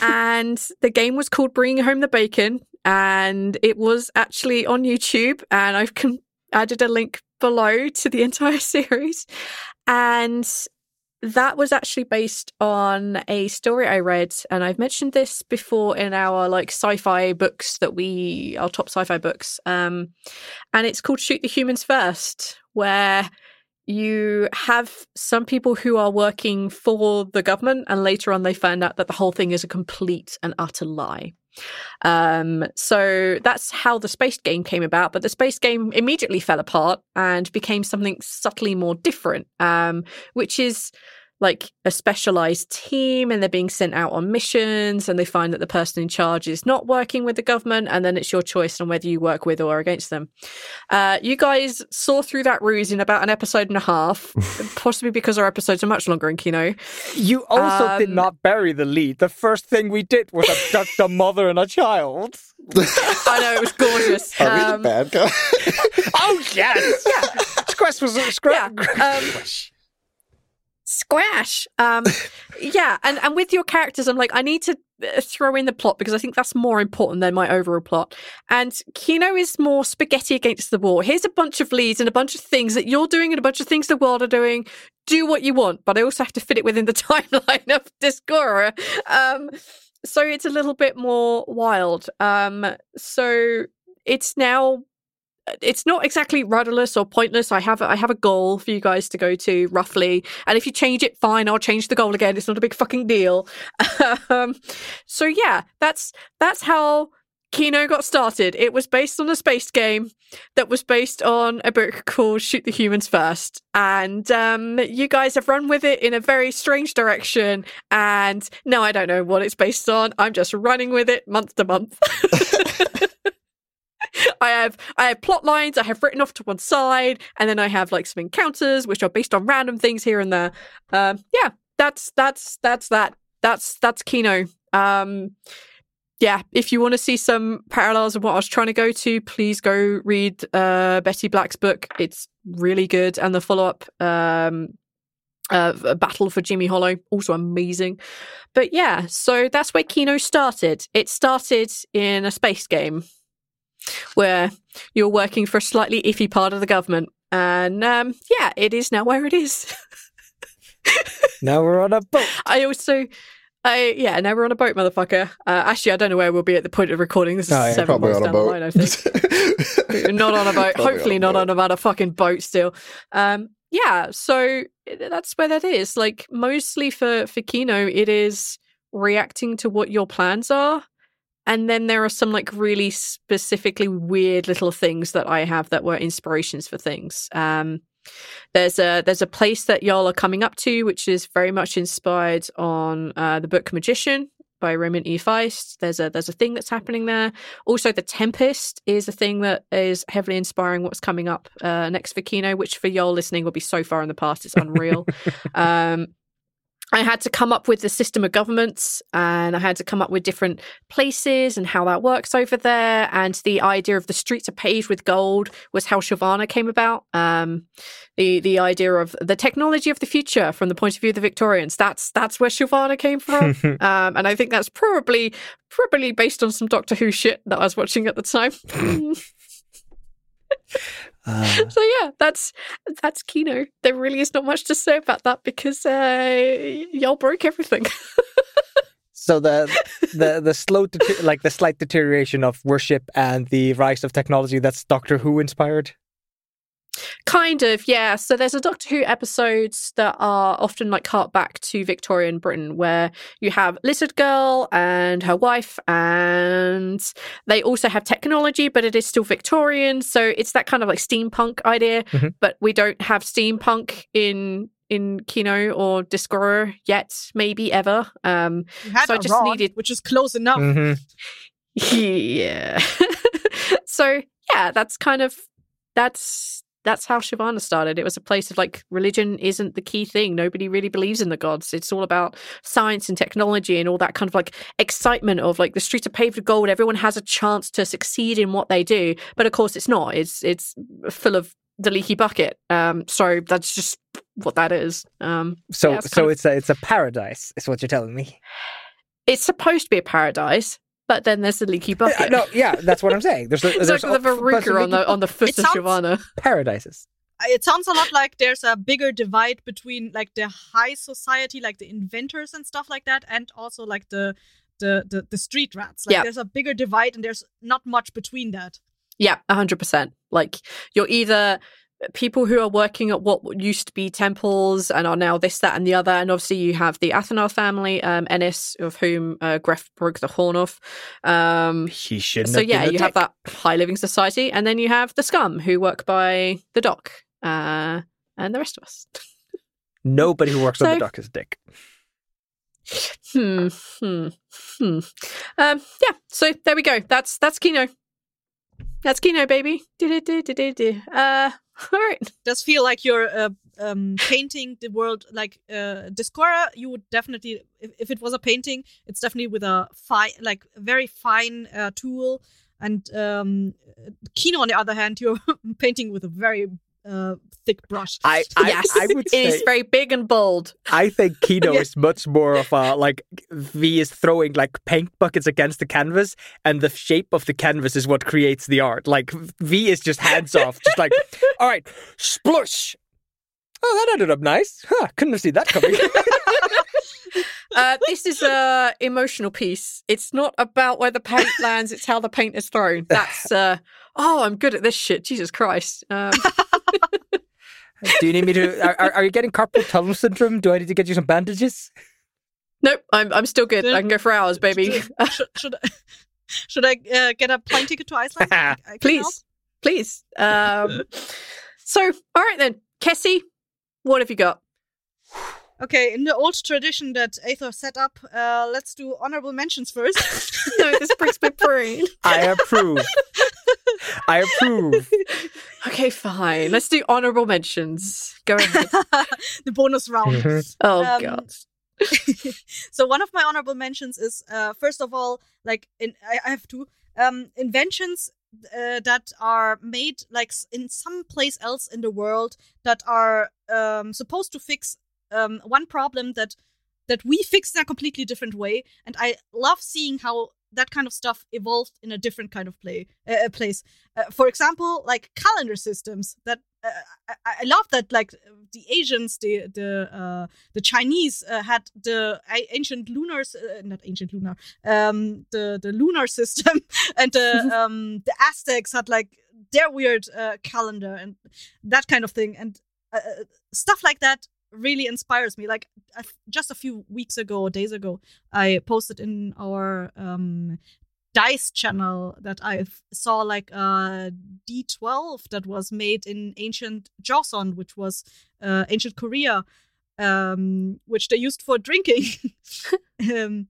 and the game was called Bringing Home the Bacon, and it was actually on YouTube, and I've con- added a link below to the entire series. And that was actually based on a story I read. And I've mentioned this before in our like sci-fi books that we our top sci-fi books. Um and it's called Shoot the Humans First, where you have some people who are working for the government and later on they find out that the whole thing is a complete and utter lie. Um, so that's how the space game came about. But the space game immediately fell apart and became something subtly more different, um, which is like a specialized team and they're being sent out on missions and they find that the person in charge is not working with the government and then it's your choice on whether you work with or against them. Uh, you guys saw through that ruse in about an episode and a half, possibly because our episodes are much longer in Kino. You also did Um, not bury the lead. The first thing we did was abduct a mother and a child. I know it was gorgeous. Are we the Um, bad guy? Oh yes, yeah. Squash was Yeah, Squash. um, Squash. Um, yeah, and, and with your characters, I'm like, I need to uh, throw in the plot because I think that's more important than my overall plot. And Kino is more spaghetti against the wall. Here's a bunch of leads and a bunch of things that you're doing and a bunch of things the world are doing. Do what you want, but I also have to fit it within the timeline of Discora. Um, so it's a little bit more wild. Um, so it's now it's not exactly rudderless or pointless. I have I have a goal for you guys to go to roughly, and if you change it, fine. I'll change the goal again. It's not a big fucking deal. um, so yeah, that's that's how Kino got started. It was based on a space game that was based on a book called Shoot the Humans First, and um, you guys have run with it in a very strange direction. And now I don't know what it's based on. I'm just running with it month to month. I have I have plot lines I have written off to one side, and then I have like some encounters which are based on random things here and there. Um, yeah, that's that's that's that. That's that's Kino. Um, yeah, if you want to see some parallels of what I was trying to go to, please go read uh, Betty Black's book. It's really good, and the follow up. Um, uh, Battle for Jimmy Hollow, also amazing. But yeah, so that's where Kino started. It started in a space game where you're working for a slightly iffy part of the government. And um, yeah, it is now where it is. Now we're on a boat. I also, I yeah, now we're on a boat, motherfucker. Uh, actually, I don't know where we'll be at the point of recording. This is yeah, seven Probably months on a down the boat. line, I think. not on a boat. Probably Hopefully, on a not boat. on a motherfucking boat still. Um, yeah, so that's where that is. Like mostly for for Kino, it is reacting to what your plans are. And then there are some like really specifically weird little things that I have that were inspirations for things. Um, there's a there's a place that y'all are coming up to, which is very much inspired on uh, the book Magician by Raymond E. Feist. There's a there's a thing that's happening there. Also, the Tempest is a thing that is heavily inspiring what's coming up uh, next for Kino, which for y'all listening will be so far in the past it's unreal. um, I had to come up with the system of governments and I had to come up with different places and how that works over there. And the idea of the streets are paved with gold was how Shavana came about. Um, the the idea of the technology of the future from the point of view of the Victorians. That's that's where Shavana came from. um, and I think that's probably probably based on some Doctor Who shit that I was watching at the time. Uh, so yeah, that's that's Kino. There really is not much to say about that because uh, y'all broke everything. so the the the slow deter- like the slight deterioration of worship and the rise of technology that's Doctor Who inspired. Kind of, yeah. So there's a Doctor Who episodes that are often like hark back to Victorian Britain, where you have Lizard Girl and her wife, and they also have technology, but it is still Victorian. So it's that kind of like steampunk idea, Mhm. but we don't have steampunk in in Kino or Discora yet, maybe ever. Um, had So I just rod, needed- which is close enough. Mhm. Yeah. so yeah, that's kind of that's that's how Shivana started. It was a place of like religion isn't the key thing. Nobody really believes in the gods. It's all about science and technology and all that kind of like excitement of like the streets are paved with gold. Everyone has a chance to succeed in what they do. But of course it's not. It's it's full of the leaky bucket. Um so that's just what that is. Um So Yeah, it's so of- it's a it's a paradise, is what you're telling me. it's supposed to be a paradise, but then there's the leaky bucket. Uh, no, yeah, that's what I'm saying. There's, a, It's there's like the a- bunch of verruca on the on the foot It of sounds- Shivana. paradises. It sounds a lot like there's a bigger divide between like the high society, like the inventors and stuff like that, and also like the the the, the street rats. Like Yeah. there's a bigger divide, and there's not much between that. Yeah, hundred percent. Like you're either people who are working at what used to be temples and are now this, that, and the other, and obviously you have the Athanar family, um, Ennis, of whom uh, Gref broke the horn off. Um, He shouldn't. so yeah, you have that high living society, and then you have the scum who work by the dock, uh, and the rest of us. Nobody who works on the dock is a dick. Hmm. Hmm. Hmm. Um. Yeah. So there we go. That's that's Kino. That's Kino, baby. Uh. All right. does feel like you're uh, um, painting the world like uh, Discora. You would definitely, if, if it was a painting, it's definitely with a fine, like very fine uh, tool. And um, Kino, on the other hand, you're painting with a very uh, thick brush. I I, yes, I would say, it is very big and bold. I think Kino Yeah. is much more of a like V is throwing like paint buckets against the canvas, and the shape of the canvas is what creates the art. Like V is just hands off, just like all right, splush. Oh, that ended up nice. Huh, couldn't have seen that coming. Uh, this is a emotional piece. It's not about where the paint lands; it's how the paint is thrown. That's uh, oh, I'm good at this shit. Jesus Christ. Um, Do you need me to? Are, are- are you getting carpal tunnel syndrome? Do I need to get you some bandages? nope, I'm I'm still good. I can go for hours, baby. should, should, I- should I uh, get a plane ticket to Iceland? I- I can help. please, please. Um, so, all right then, Kessie, what have you got? Okay, in the old tradition that Aethor set up, uh, let's do honorable mentions first. no, this breaks my brain. I approve. I approve. Okay, fine. Let's do honorable mentions. Go ahead. the bonus round. Mhm. Oh Um, god. so one of my honorable mentions is uh, first of all, like in I, I have two um, inventions uh, that are made like in some place else in the world that are um, supposed to fix um, one problem that that we fix in a completely different way, and I love seeing how that kind of stuff evolved in a different kind of play uh, place. Uh, for example, like calendar systems that uh, I, I love that like the Asians, the the uh, the Chinese uh, had the ancient lunar, uh, not ancient lunar, um, the the lunar system, and the um, the Aztecs had like their weird uh, calendar and that kind of thing, and uh, uh, stuff like that really inspires me. Like uh, just a few weeks ago, or days ago, I posted in our um, dice channel that I saw like a D12 that was made in ancient Joseon, which was uh, ancient Korea, um, which they used for drinking. um,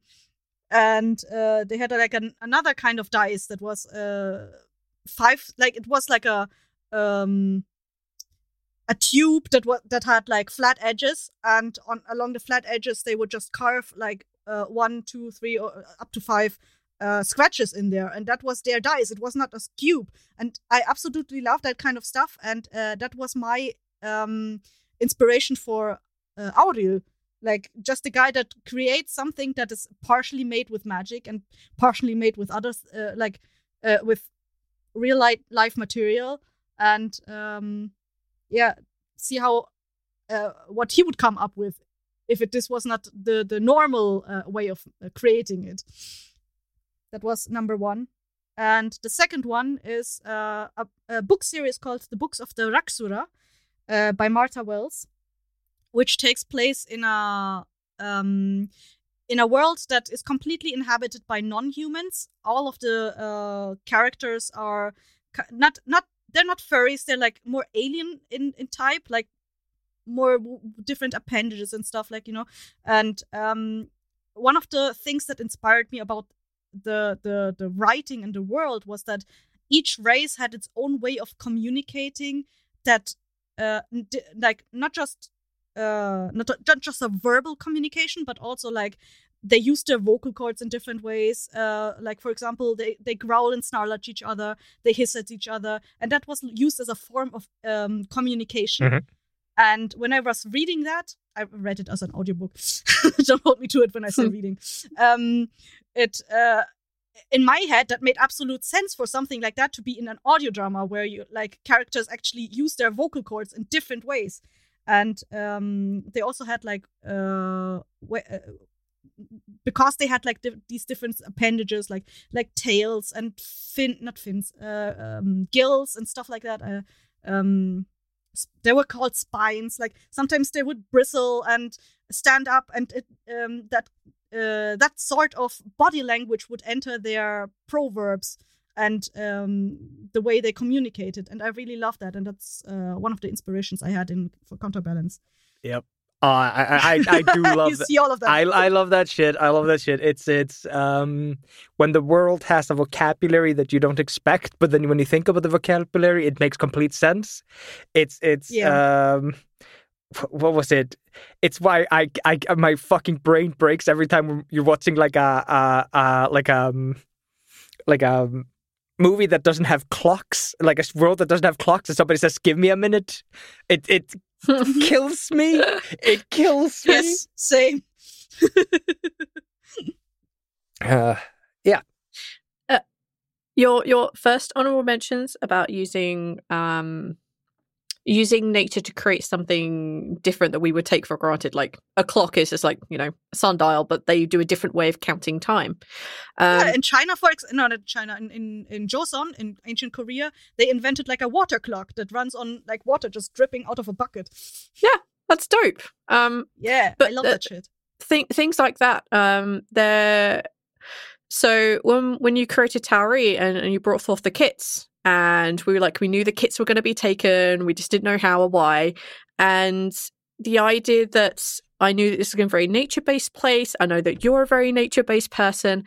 and uh, they had like an, another kind of dice that was uh, five, like it was like a um, a tube that was that had like flat edges, and on along the flat edges they would just carve like uh, one, two, three, or uh, up to five uh, scratches in there, and that was their dice. It was not a cube, and I absolutely love that kind of stuff. And uh, that was my um, inspiration for uh, Auril, like just a guy that creates something that is partially made with magic and partially made with others, uh, like uh, with real life life material, and um, yeah, see how uh, what he would come up with if it this was not the the normal uh, way of uh, creating it. That was number one. And the second one is uh, a, a book series called The Books of the Raksura uh, by Martha Wells, which takes place in a um, in a world that is completely inhabited by non-humans. All of the uh, characters are not not they're not furries. They're like more alien in in type, like more different appendages and stuff like you know. And um, one of the things that inspired me about the the the writing and the world was that each race had its own way of communicating that uh like not just uh not, not just a verbal communication but also like they use their vocal cords in different ways uh like for example they they growl and snarl at each other they hiss at each other and that was used as a form of um communication. Mhm. and when i was reading that i read it as an audiobook. Don't hold me to it when i say reading. Um it uh in my head that made absolute sense for something like that to be in an audio drama where you like characters actually use their vocal cords in different ways. And um they also had like uh, uh because they had like di- these different appendages like like tails and fin not fins uh um, gills and stuff like that uh, um they were called spines. Like sometimes they would bristle and stand up and it um that uh, that sort of body language would enter their proverbs and um, the way they communicated. And i really love that. And that's uh, one of the inspirations i had in for counterbalance. Yep. Uh, I, I, I- do love you that. see all of that I, I love that shit. I love that shit. It's it's um when the world has a vocabulary that you don't expect, but then when you think about the vocabulary, it makes complete sense. It's it's Yeah. um what was it? It's why I I my fucking brain breaks every time you're watching like a a, a like um like a movie that doesn't have clocks, like a world that doesn't have clocks, and somebody says, "Give me a minute." It it kills me. It kills me. yes same Uh, Your your first honorable mentions about using um using nature to create something different that we would take for granted, like a clock is just like you know a sundial, but they do a different way of counting time. Um, yeah, in China, for example, no, not China, in, in, in Joseon, in ancient Korea, they invented like a water clock that runs on like water just dripping out of a bucket. Yeah, that's dope. Um, Yeah, But I love the- that shit. th- things like that. Um, they're so when when you created Tauri and, and you brought forth the kits, and we were like, we knew the kits were going to be taken, we just didn't know how or why, and the idea that I knew that this is a very nature based place. I know that you're a very nature based person,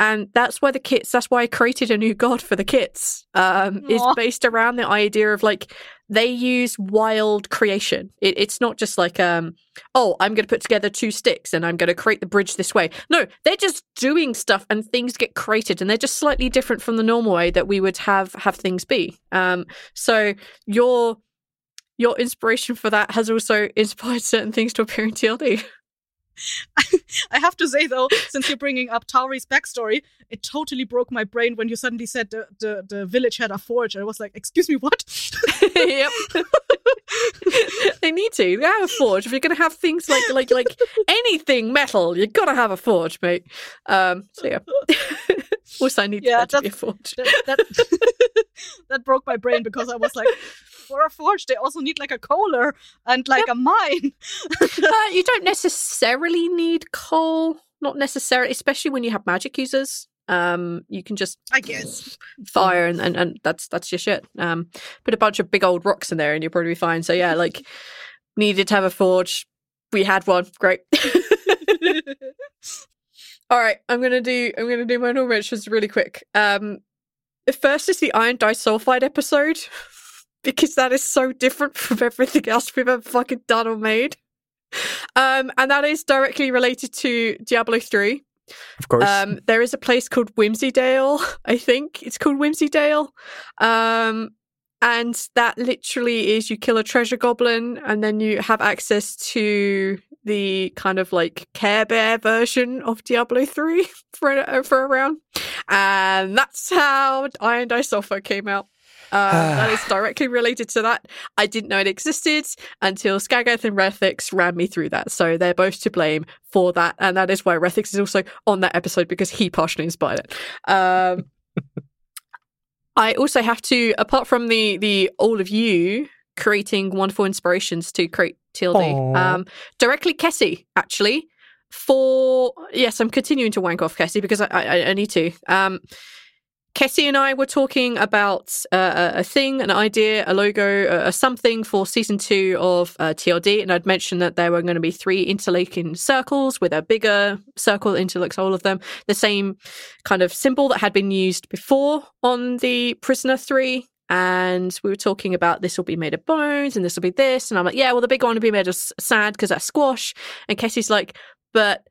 and that's why the kits. That's why I created a new god for the kits. Um, is based around the idea of like they use wild creation. It, it's not just like um, oh, I'm going to put together two sticks and I'm going to create the bridge this way. No, they're just doing stuff and things get created, and they're just slightly different from the normal way that we would have have things be. Um, so your your inspiration for that has also inspired certain things to appear in TLD. I have to say though, since you're bringing up Tauri's backstory, it totally broke my brain when you suddenly said the, the, the village had a forge. I was like, excuse me, what? yep. they need to. They have a forge. If you're going to have things like like like anything metal, you've got to have a forge, mate. Um. So yeah. also, I need Yeah, yeah, to be a forge. that, that, that broke my brain because I was like, for a forge, they also need like a kohler and like a mine. Uh, you don't necessarily need coal. Not necessarily, especially when you have magic users. Um, you can just I guess. fire and, and, and that's that's your shit. Um, put a bunch of big old rocks in there and you'll probably be fine. So yeah, like needed to have a forge. We had one. Great. All right, I'm gonna do I'm gonna do my normal mentions really quick. Um, the first is the iron disulfide episode because that is so different from everything else we've ever fucking done or made. Um, and that is directly related to Diablo 3. Of course. Um, there is a place called Whimsydale, I think it's called Whimsydale. Um, and that literally is you kill a treasure goblin and then you have access to the kind of like Care Bear version of Diablo 3 for a, for a round. And that's how Iron Disulfide came out. Um, that is directly related to that. I didn't know it existed until Skagath and Rethix ran me through that. So they're both to blame for that. And that is why Rethix is also on that episode because he partially inspired it. Um, I also have to, apart from the the all of you creating wonderful inspirations to create TLD, um, directly Kessie, actually. For yes, I'm continuing to wank off Kessie because I, I, I need to. Um, Kessie and I were talking about uh, a thing, an idea, a logo, a, something for season two of uh, TLD, and I'd mentioned that there were going to be three interlaking circles with a bigger circle that interlocks all of them, the same kind of symbol that had been used before on the Prisoner three. And we were talking about this will be made of bones and this will be this, and I'm like, yeah, well, the big one will be made of sand because that's squash. And Kessie's like, but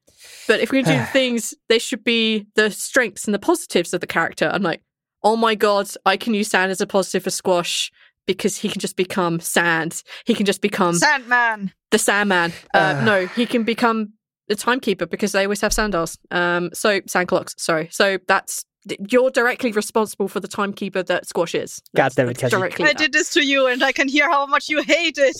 but if we're going to do the things, they should be the strengths and the positives of the character. I'm like, oh my god, I can use sand as a positive for squash because he can just become sand. He can just become Sandman. the Sandman. Uh, no, he can become the timekeeper because they always have sandals. Um, so sand clocks. Sorry. So that's you're directly responsible for the timekeeper that squash is. God That's- damn it, directly. I that. did this to you, and I can hear how much you hate it.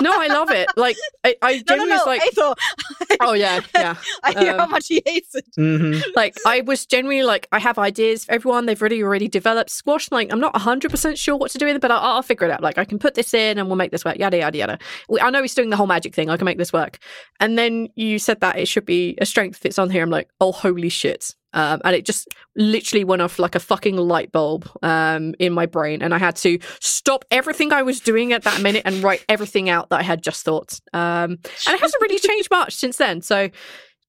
No, I love it. Like I, I No, no, no, was like, Aetho. oh yeah, yeah. I hear how Um, much he hates it. hmm like I was genuinely like I have ideas for everyone. They've already already developed squash. Like I'm not 100 percent sure what to do with it, but I'll, I'll figure it out. Like I can put this in and we'll make this work. Yada yada yada. We, I know he's doing the whole magic thing. I can make this work. And then you said that it should be a strength. It's on here. I'm like, oh holy shit. Um, and it just literally went off like a fucking light bulb um, in my brain, and I had to stop everything I was doing at that minute and write everything out that I had just thought. Um, and it hasn't really changed much since then. So,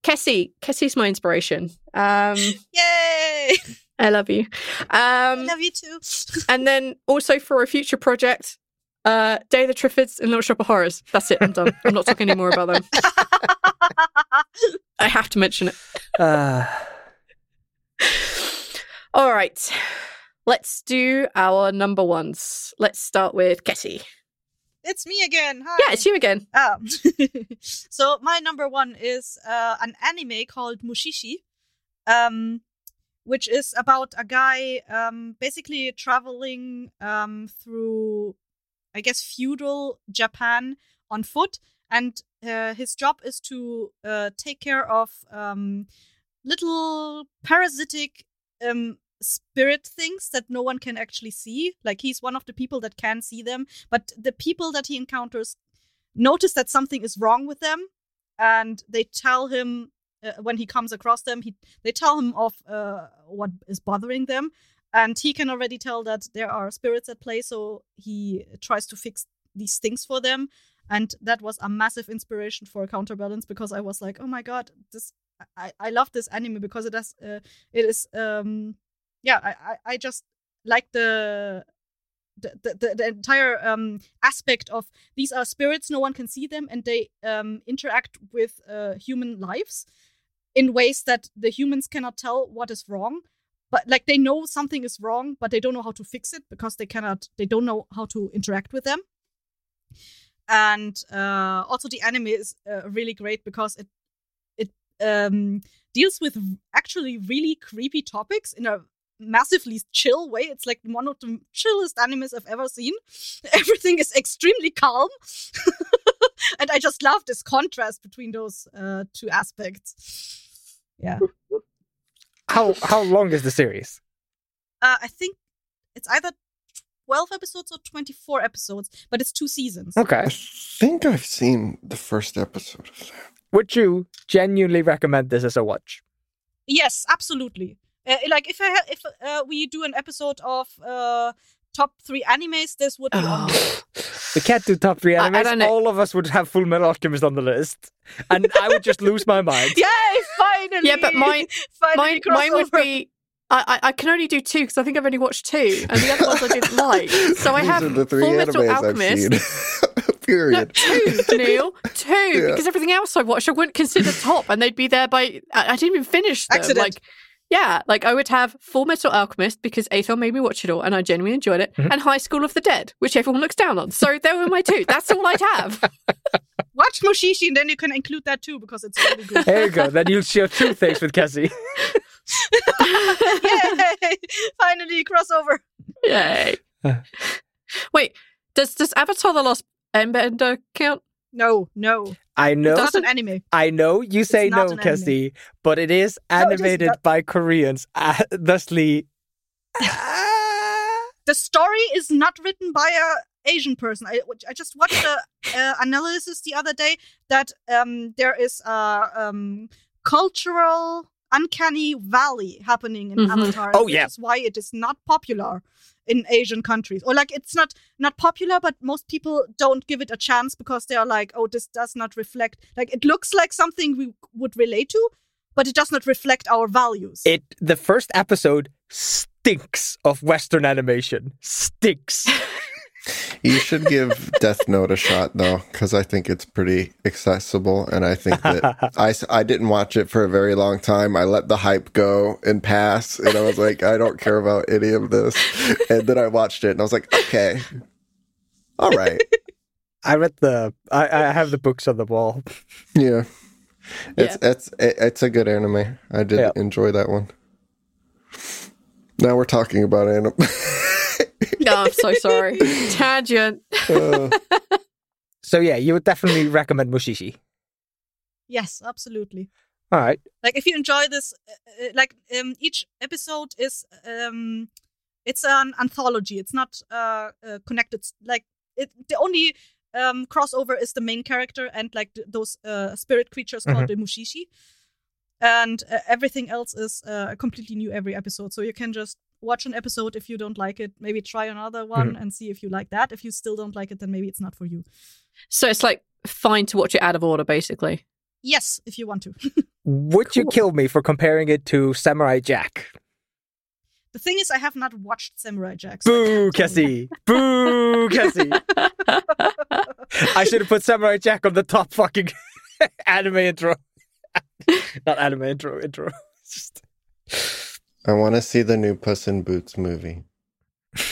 Kessie, Kessie's my inspiration. Um, Yay! I love you. Um, I Love you too. and then also for a future project, uh, Day of the Triffids and Little Shop of Horrors. That's it. I'm done. I'm not talking anymore about them. I have to mention it. Uh, All right. Let's do our number ones. Let's start with Kessie. it's me again. Hi. Yeah, it's you again. Ah. so my number one is uh, an anime called Mushishi, um, which is about a guy um, basically traveling um, through, I guess, feudal Japan on foot, and uh, his job is to uh, take care of um, little parasitic um, spirit things that no one can actually see. Like he's one of the people that can see them, but the people that he encounters notice that something is wrong with them and they tell him uh, when he comes across them he they tell him of uh, what is bothering them and he can already tell that there are spirits at play so he tries to fix these things for them and that was a massive inspiration for counterbalance because i was like oh my god this I, I love this anime because it does uh, it is um yeah I, I, just like the the, the, the, entire um, aspect of these are spirits no one can see them and they um, interact with uh, human lives in ways that the humans cannot tell what is wrong but like they know something is wrong but they don't know how to fix it because they cannot they don't know how to interact with them. And uh, also the anime is uh, really great because it um, deals with actually really creepy topics in a massively chill way. It's like one of the chillest animes I've ever seen. Everything is extremely calm. and I just love this contrast between those uh, two aspects. Yeah. How how long is the series? Uh, I think it's either 12 episodes or 24 episodes, but it's two seasons. Okay. I think I've seen the first episode of that. Would you genuinely recommend this as a watch? Yes, absolutely. Uh, like if I ha- if uh, we do an episode of uh, top three animes, this would be on there. We can't do top three I- I animes. All of us would have Full Metal Alchemist on the list, and I would just lose my mind. Yay! Finally. Yeah, but mine- finally Mine, mine would be. I, I I can only do two because I think I've only watched two, and the other ones I didn't like. So I have the three Full Metal Alchemist. I've. No, Period. two, Neil, two, Yeah. because everything else I watched I wouldn't consider top, and they'd be there by. I, I didn't even finish them. Accident. Like, yeah, like I would have Full Metal Alchemist because Aethel made me watch it all, and I genuinely enjoyed it, Mm-hmm. and High School of the Dead, which everyone looks down on. So there were my two. That's all I'd have. Watch Mushishi, and then you can include that too because it's really good. There you go. Then you'll share two things with Cassie. Yay! Finally crossover. Yay! Wait, does does Avatar: The Last Airbender count? No, no, I know. it's not an anime. I know you say no, an anime. Cassie, but it is No, it is animated by Koreans. Uh, thusly, The story is not written by a Asian person. I, I just watched a uh, analysis the other day that um, there is a um, cultural uncanny valley happening in Mhm. Avatar. Oh, which yeah. is why it is not popular in Asian countries, or like it's not not popular, but most people don't give it a chance because they are like, oh, this does not reflect. Like it looks like something we would relate to, but it does not reflect our values. it the first episode stinks of Western animation. Stinks. You should give Death Note a shot though, because I think it's pretty accessible, and I think that I, I didn't watch it for a very long time. I let the hype go and pass, and I was like, I don't care about any of this. And then I watched it, and I was like, okay, all right, I read the. I, I have the books on the wall. yeah. It's it's it- it's a good anime. I did Yeah. enjoy that one. Now we're talking about anime. No, I'm so sorry. Tangent. Uh, So yeah, you would definitely recommend Mushishi. yes, absolutely. All right. like if you enjoy this uh, uh, like um each episode is um it's an anthology it's not uh, uh connected like it the only um crossover is the main character and like th- those uh spirit creatures called the mushishi and uh, everything else is uh, completely new every episode so you can just watch an episode if you don't like it maybe try another one mm-hmm. and see if you like that if you still don't like it then maybe it's not for you So it's like fine to watch it out of order, basically. yes if you want to Would you kill me for comparing it to Samurai Jack? the thing is i have not watched samurai jack so Boo, can't tell you. Cassie. Boo, Cassie. I should have put Samurai Jack on the top fucking anime intro. Not anime intro, intro. Just I want to see the new Puss in Boots movie.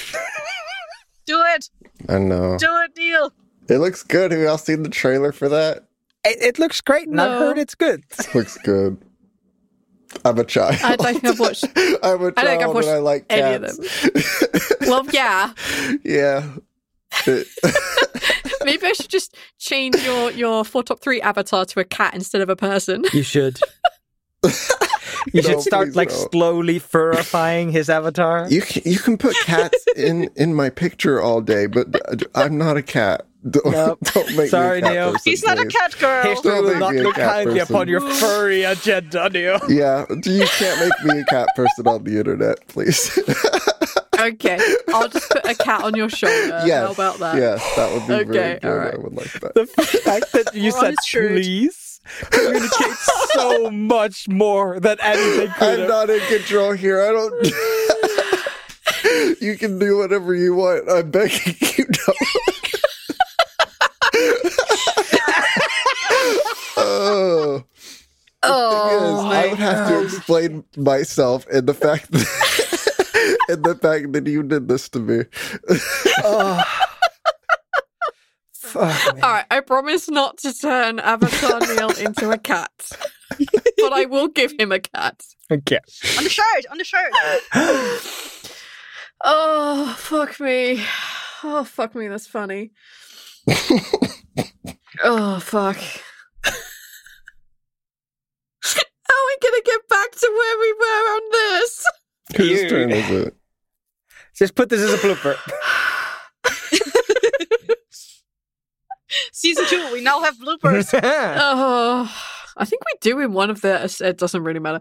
do it I know do it neil it looks good. Have y'all seen the trailer for that? it, it looks great, and I've heard it's good. Looks good. I'm a child. I don't think I've watched I'm a child I don't think I've watched and I like any of cats. Well, yeah. yeah. Maybe I should just change your your four top three avatar to a cat instead of a person. You should. You No, should start like don't. slowly furifying his avatar. you can you can put cats in in my picture all day, but I'm not a cat. Don't, Nope. don't make Sorry, me a cat Neil. person, He's not a cat girl. History Don't will not a look cat kindly person. upon your furry agenda, Neil. Yeah, you can't make me a cat person on the internet, please. Okay, I'll just put a cat on your shoulder. yes, How about that? Yes, that would be Okay, very good. all right. I would like that. The fact that you said his please communicates so much more than anything could I'm have. not in control here. I don't. you can do whatever you want. I'm begging you. Don't. oh. Oh, I would have to explain myself and the fact that and the fact that you did this to me. Oh. Fuck. All right, I promise not to turn Avatar Neil into a cat, but I will give him a cat. Okay. on the shirt, on the shirt. Oh, fuck me. Oh, fuck me. That's funny. oh, fuck. How are we gonna get back to where we were on this? Whose You. turn is it? Just put this as a blooper. Season two, we now have bloopers. Oh, I think we do in one of the. It doesn't really matter.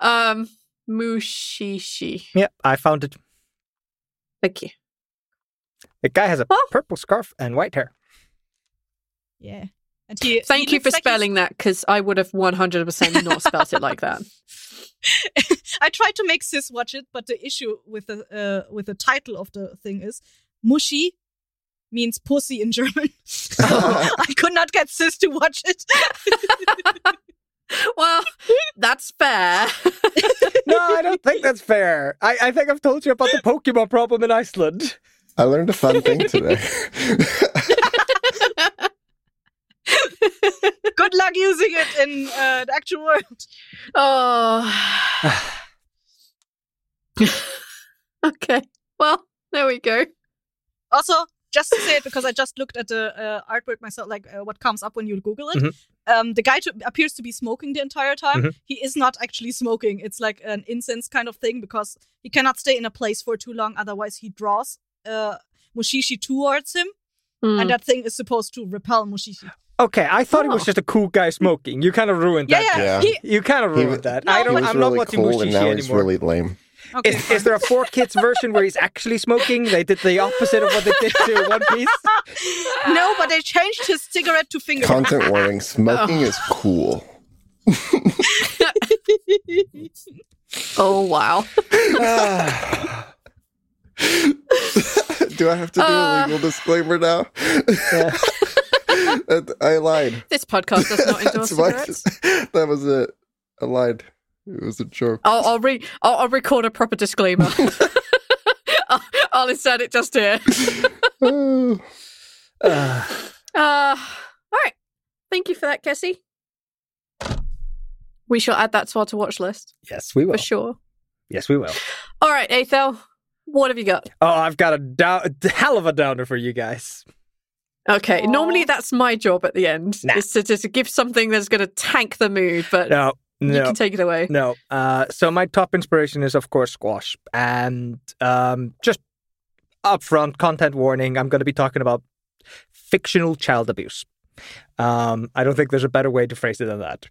Um, Mushishi. yep, I found it. Thank you. The guy has a Oh. purple scarf and white hair. yeah. And he, Thank he you for looks like he's- spelling that because I would have 100% not spelt it like that. I tried to make Sis watch it, but the issue with the uh, with the title of the thing is Mushi means pussy in German. So I could not get Sis to watch it. well, that's fair. No, I don't think that's fair. I, I think I've told you about the Pokemon problem in Iceland. I learned a fun thing today. Good luck using it in uh, the actual world. oh. okay. Well, there we go. Also, just to say it because I just looked at the uh, artwork myself, like uh, what comes up when you Google it. Mhm. Um, the guy to- appears to be smoking the entire time. Mhm. He is not actually smoking. It's like an incense kind of thing because he cannot stay in a place for too long, otherwise he draws uh, Mushishi towards him, Hmm. and that thing is supposed to repel Mushishi. Okay, I thought he was Oh. just a cool guy smoking. You kind of ruined Yeah, that. yeah. Yeah. He, You kind of ruined was- that. No, I don't. I'm really not watching cool, and Mushishi now anymore. he's really lame. Okay, Is, is there a four kids version where he's actually smoking? They did the opposite of what they did to One Piece. no, but they changed his cigarette to finger. Content warning: smoking is cool. oh, wow. Do I have to do Uh. a legal disclaimer now? That- I lied. This podcast does not endorse That's my- cigarettes. that was it. I lied. It was a joke. I'll, I'll, re- I'll, I'll record a proper disclaimer. I'll, I'll insert it just here. Uh, all right. Thank you for that, Kessie. We shall add that to our to watch list yes, we will. for sure. Yes, we will. All right, Athel, what have you got? Oh, I've got a, down, a hell of a downer for you guys. Okay, Aw. normally that's my job at the end, Nah. is to just give something that's going to tank the mood, but No, you can take it away. No. Uh, so my top inspiration is, of course, squash. And um, just upfront content warning: I'm going to be talking about fictional child abuse. Um, I don't think there's a better way to phrase it than that.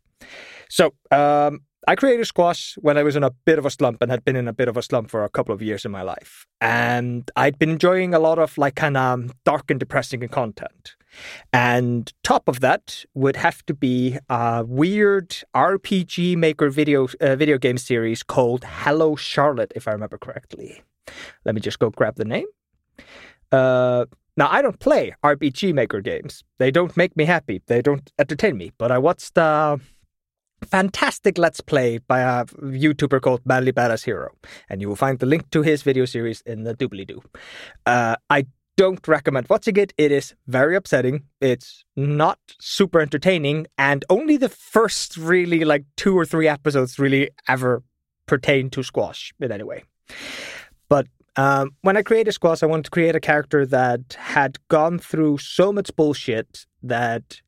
So um, I created squash when I was in a bit of a slump and had been in a bit of a slump for a couple of years in my life, and I'd been enjoying a lot of like kind of dark and depressing content. And top of that would have to be a weird RPG Maker video uh, video game series called Hello Charlotte, if I remember correctly. Let me just go grab the name. Uh, now I don't play RPG Maker games. They don't make me happy. They don't entertain me. But I watched a fantastic Let's Play by a YouTuber called Manly Badass Hero, and you will find the link to his video series in the doobly doo. Uh, I don't recommend watching it. It is very upsetting. It's not super entertaining, and only the first really like two or three episodes really ever pertain to squash in any way. But um, when I created squash, I wanted to create a character that had gone through so much bullshit that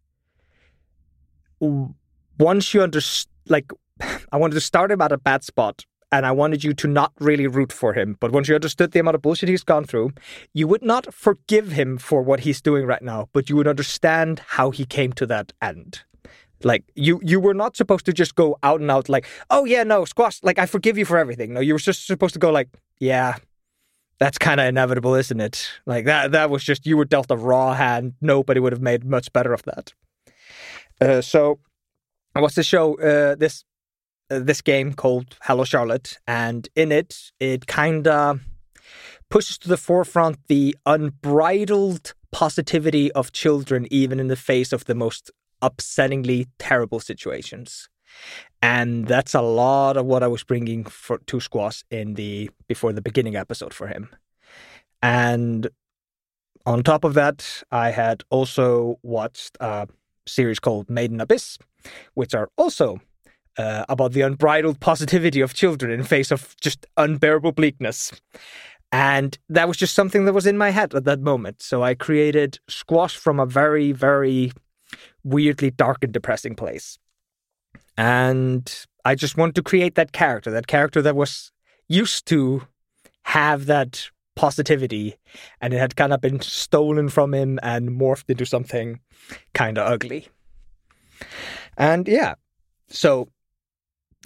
once you understand, like, I wanted to start him at a bad spot. And I wanted you to not really root for him. But once you understood the amount of bullshit he's gone through, you would not forgive him for what he's doing right now, but you would understand how he came to that end. Like you, you were not supposed to just go out and out like, oh yeah, no, squash. Like I forgive you for everything. No, you were just supposed to go like, yeah, that's kind of inevitable, isn't it? Like that. That was just you were dealt a raw hand. Nobody would have made much better of that. Uh, so what's the show? Uh, this uh, this game called Hello Charlotte, and in it, it kind of pushes to the forefront the unbridled positivity of children, even in the face of the most upsettingly terrible situations. And that's a lot of what I was bringing for, to Squash in the before the beginning episode for him. And on top of that, I had also watched a series called Made in Abyss, which are also uh, about the unbridled positivity of children in face of just unbearable bleakness. And that was just something that was in my head at that moment. So I created Squash from a very, very weirdly dark and depressing place. And I just wanted to create that character, that character that was used to have that positivity and it had kind of been stolen from him and morphed into something kind of ugly. And yeah, so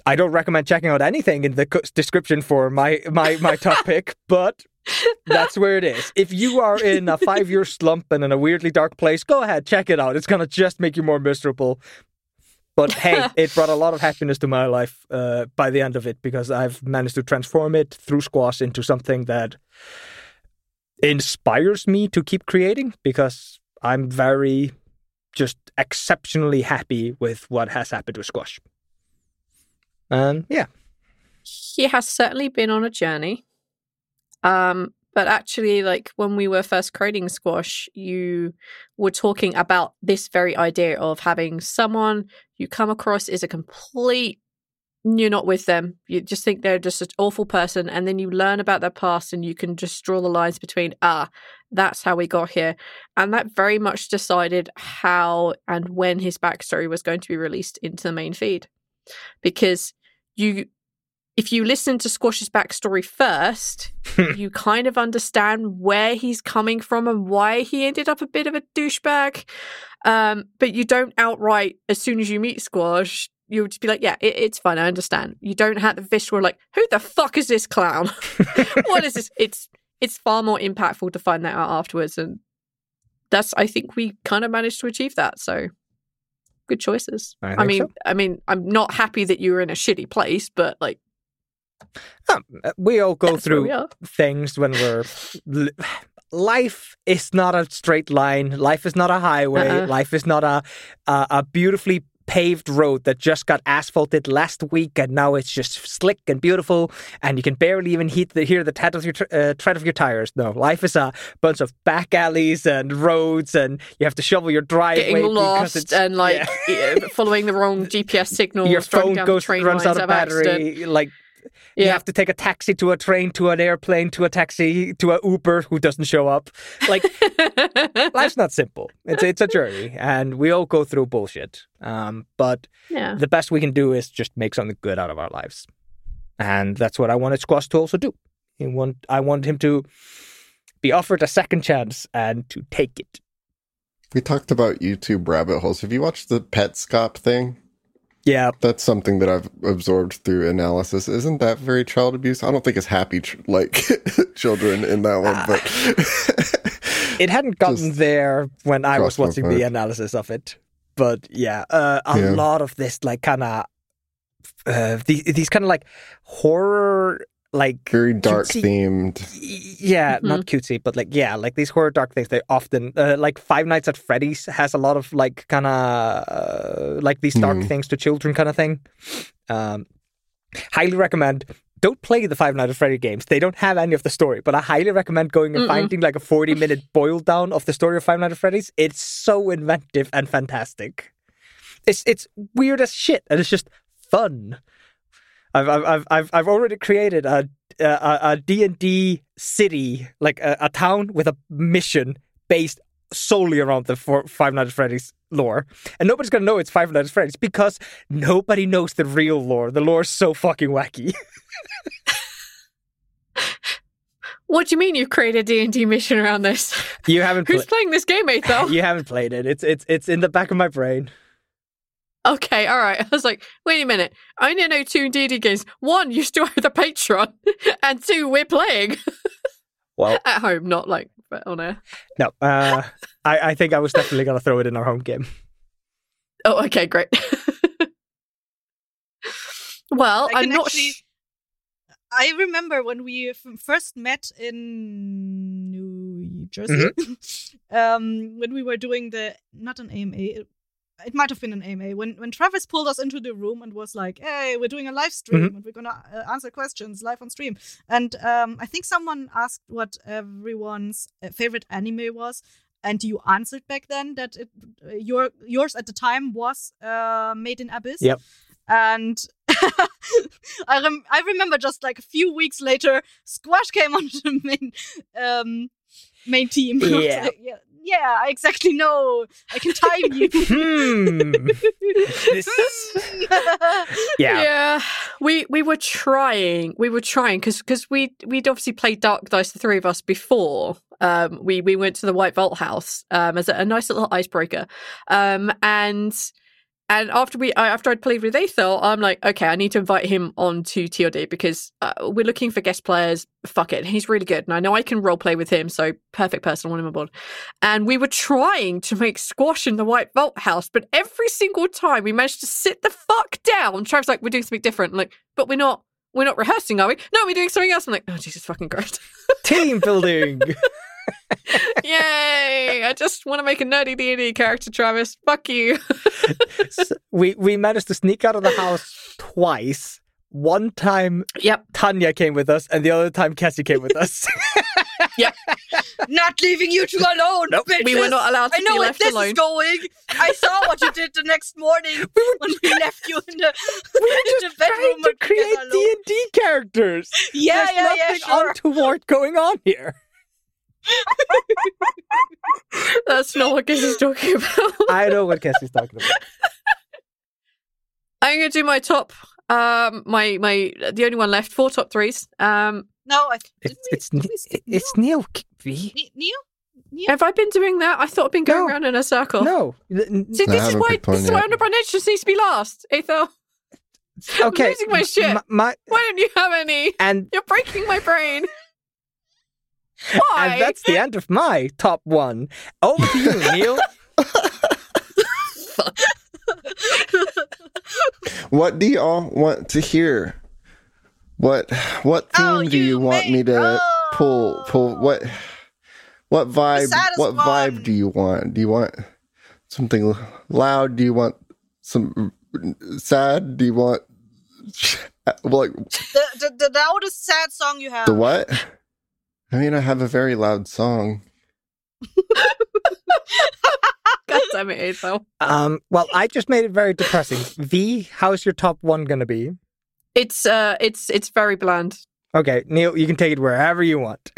I don't recommend checking out anything in the description for my my my top pick, but that's where it is. If you are in a five year slump and in a weirdly dark place, go ahead, check it out. It's gonna just make you more miserable. But hey, it brought a lot of happiness to my life uh, by the end of it because I've managed to transform it through squash into something that inspires me to keep creating because I'm very just exceptionally happy with what has happened with squash. And yeah. He has certainly been on a journey. Um, but actually, like when we were first creating Squash, you were talking about this very idea of having someone you come across is a complete you're not with them. You just think they're just an awful person, and then you learn about their past, and you can just draw the lines between ah, that's how we got here, and that very much decided how and when his backstory was going to be released into the main feed, because you if you listen to Squash's backstory first, you kind of understand where he's coming from and why he ended up a bit of a douchebag. Um, but you don't outright, as soon as you meet Squash, you just be like, yeah, it, it's fine. I understand. You don't have the visceral like, who the fuck is this clown? what is this? It's it's far more impactful to find that out afterwards, and that's I think we kind of managed to achieve that. So good choices. I, I mean, so. I mean, I'm not happy that you were in a shitty place, but like um, we all go through things when we're. Life is not a straight line. Life is not a highway. Uh-uh. Life is not a, a a beautifully paved road that just got asphalted last week and now it's just slick and beautiful and you can barely even heat the, hear the tread of your uh, tread of your tires. No, life is a bunch of back alleys and roads and you have to shovel your driveway getting lost and like yeah. following the wrong GPS signal. your phone down goes the train runs out of battery. accident. battery. Like you have to take a taxi to a train to an airplane to a taxi to a Uber who doesn't show up. Like life's not simple. It's it's a journey, and we all go through bullshit. Um, but yeah. the best we can do is just make something good out of our lives, and that's what I wanted Squash to also do. I want I want him to be offered a second chance and to take it. We talked about YouTube rabbit holes. Have you watched the Petscop thing? Yeah, That's something that I've absorbed through analysis. Isn't that very child abuse? I don't think it's happy ch- like children in that one, but it hadn't gotten there when I was watching the analysis of it. But yeah, uh, a Yeah. lot of this like kind of uh, these, these kind of like horror like very dark cutesy- themed. y- yeah not cutesy but like yeah like these horror dark things they often uh, like five nights at freddy's has a lot of like kind of uh, like these dark Mhm. things to children kind of thing um highly recommend don't play the Five Nights at Freddy games. They don't have any of the story, but I highly recommend going and Mm-mm. finding like a 40 minute boil down of the story of Five Nights at Freddy's. It's so inventive and fantastic. It's it's weird as shit, and it's just fun. I've I've I've I've, already created a a, a D&D city, like a, a town with a mission based solely around the four, Five Nights at Freddy's lore. And nobody's going to know it's Five Nights at Freddy's because nobody knows the real lore. The lore is so fucking wacky. What do you mean you've created a D&D mission around this? You haven't Who's pla- playing this game, Aethel? you haven't played it. It's it's it's in the back of my brain. Okay, all right. I was like, wait a minute. I only know two D&D games. One, you still have the Patreon. And two, we're playing. Well, At home, not like on air. no. Uh, I I think I was definitely going to throw it in our home game. Oh, okay, great. Well, I I'm not. actually- sh- I remember when we first met in New Jersey, um, when we were doing the not an AMA, it, it might have been an AMA. When when Travis pulled us into the room and was like, "Hey, we're doing a live stream and we're gonna uh, answer questions live on stream." And um, I think someone asked what everyone's uh, favorite anime was. And you answered back then that it, uh, your yours at the time was uh, Made in Abyss. Yep. And I rem- I remember just like a few weeks later, Squash came onto the main um, main team. Yeah. like, yeah, yeah, I exactly know. I can time you. Hmm. This- yeah. Yeah, we we were trying. We were trying because because we we'd obviously played Dark Dice, the three of us before. Um, we we went to the White Vault house um as a, a nice little icebreaker. Um, and and after we after I'd played with Aethel, I'm like, okay, I need to invite him on to TLD because uh, we're looking for guest players. Fuck it, he's really good, and I know I can role play with him. So perfect person, I want him on board. And we were trying to make squash in the White Vault house, but every single time we managed to sit the fuck down. Travis like, we're doing something different. I'm like, but we're not. We're not rehearsing, are we? No, we're doing something else. I'm like, oh Jesus fucking Christ! Team building. Yay! I just want to make a nerdy D and D character, Travis. Fuck you. S- we we managed to sneak out of the house twice. One time yep. Tanya came with us, and the other time Cassie came with us. Yeah. Not leaving you two alone, Nope. bitches. We were not allowed to I know be where left this alone. is going. I saw what you did the next morning when we left you in the, we were in the just trying bedroom to create. D and D characters. Yeah, There's yeah, yeah, nothing sure. untoward going on here. That's not what Cassie's talking about. I know what Cassie's talking about. I'm gonna do my top. Um, my my the only one left. Four top threes. Um, No, I did It's we, it's did we skip it's Neil. V. Ne- Neil? Neil? have I been doing that? I thought I've been going No. around in a circle. No. See, No, this is why this is why yet. Underground Edge just needs to be last. Ethel, I'm Okay. losing my shit. m- my- why don't you have any? and You're breaking my brain. Why? and that's the end of my top one. Over to you, Neil. What do y'all want to hear? What what oh, theme Oh, do you, you want me may to pull pull what what vibe saddest what vibe do you want? Do you want something loud? Do you want some sad? Do you want like The, the, the loudest sad song you have. the what? I mean, I have a very loud song. God damn it, Ethel. Um. Well, I just made it very depressing. V, how's your top one gonna be? It's uh, it's it's very bland. Okay, Neil, you can take it wherever you want.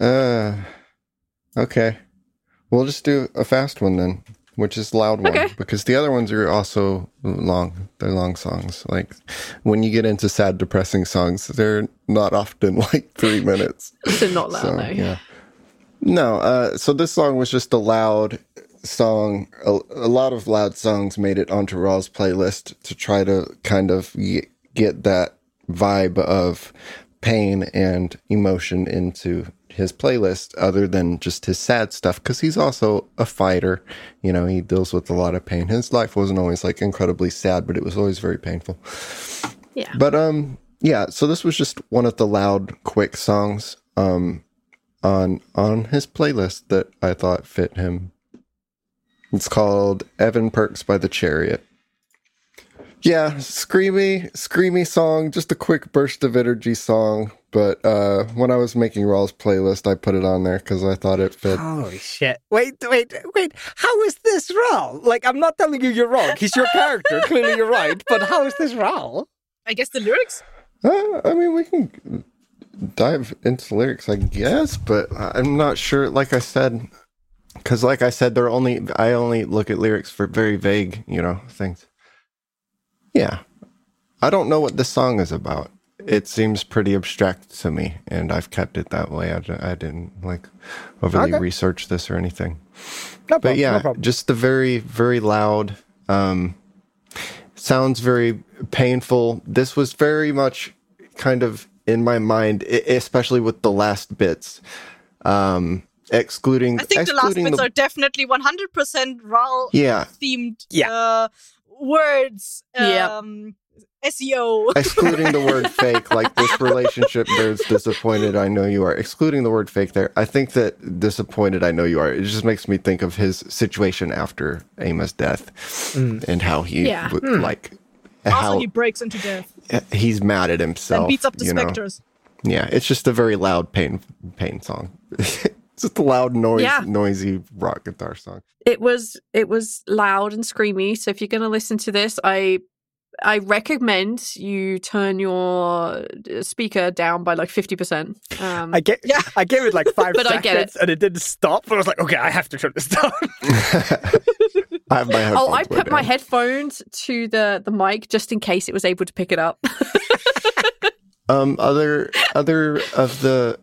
Uh, okay. We'll just do a fast one then, which is loud one, Okay. because the other ones are also long. They're long songs. Like when you get into sad, depressing songs, they're not often like three minutes. So not loud, So no. yeah. No. Uh, so this song was just a loud song. A, a lot of loud songs made it onto Raw's playlist to try to kind of y- get that vibe of pain and emotion into his playlist other than just his sad stuff because he's also a fighter. You know he deals with a lot of pain. His life wasn't always like incredibly sad but it was always very painful. Yeah. but um yeah so this was just one of the loud quick songs um on on his playlist that i thought fit him. It's called evan perks by the chariot yeah screamy screamy song just a quick burst of energy song but uh when i was making raw's playlist i put it on there because i thought it fit Holy shit! Wait, wait, wait. How is this wrong? Like, I'm not telling you you're wrong. He's your character. Clearly, you're right. But how is this wrong? I guess the lyrics? Uh, I mean, we can dive into lyrics, I guess, but I'm not sure. Like I said, because like I said, they're only I only look at lyrics for very vague, you know, things. Yeah, I don't know what this song is about. It seems pretty abstract to me, and I've kept it that way. I didn't like overly Okay. research this or anything. No But problem. yeah, no problem. just the very, very loud. Um, sounds very painful. This was very much kind of in my mind, especially with the last bits. Um, excluding, I think the last bits the- are definitely 100% RAL yeah, themed Yeah. uh, words. Yeah. Um, SEO. excluding the word fake, like this relationship, there's disappointed, I know you are. Excluding the word fake there, I think that disappointed, I know you are. It just makes me think of his situation after Amos' death and how he, Yeah. would, like, Also, how he breaks into death he's mad at himself. and beats up the you know? specters. Yeah, it's just a very loud pain pain song. it's just a loud noise, Yeah. noisy rock guitar song. it was it was loud and screamy so if you're going to listen to this i i recommend you turn your uh, speaker down by like 50% um I get, Yeah. I gave it like five But I seconds get it. and it didn't stop. but I was like, okay, I have to turn this down. I have my headphones. Oh, I way put my down. headphones to the the mic just in case it was able to pick it up. Um, other other of the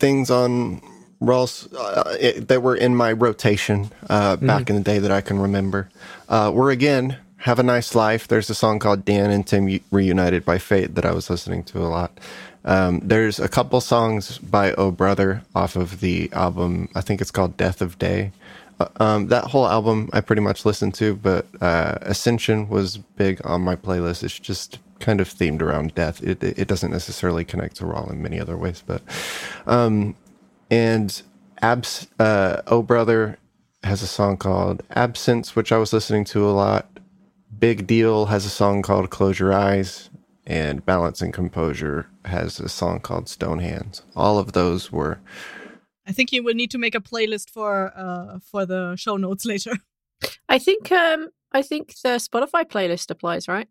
things on Rawls uh, it, that were in my rotation uh, back in the day that I can remember uh, were again "Have a Nice Life." There's a song called "Dan and Tim Reunited" by Fate that I was listening to a lot. Um, there's a couple songs by Oh Brother off of the album. I think it's called "Death of Day." Uh, um, that whole album I pretty much listened to, but uh, Ascension was big on my playlist. It's just kind of themed around death. It, it it doesn't necessarily connect to Raw in many other ways, but um, and Abs uh, Oh Brother has a song called Absence, which I was listening to a lot. Big Deal has a song called Close Your Eyes, and Balance and Composure has a song called Stone Hands. All of those were I think you will need to make a playlist for uh for the show notes later. I think um I think the Spotify playlist applies, right?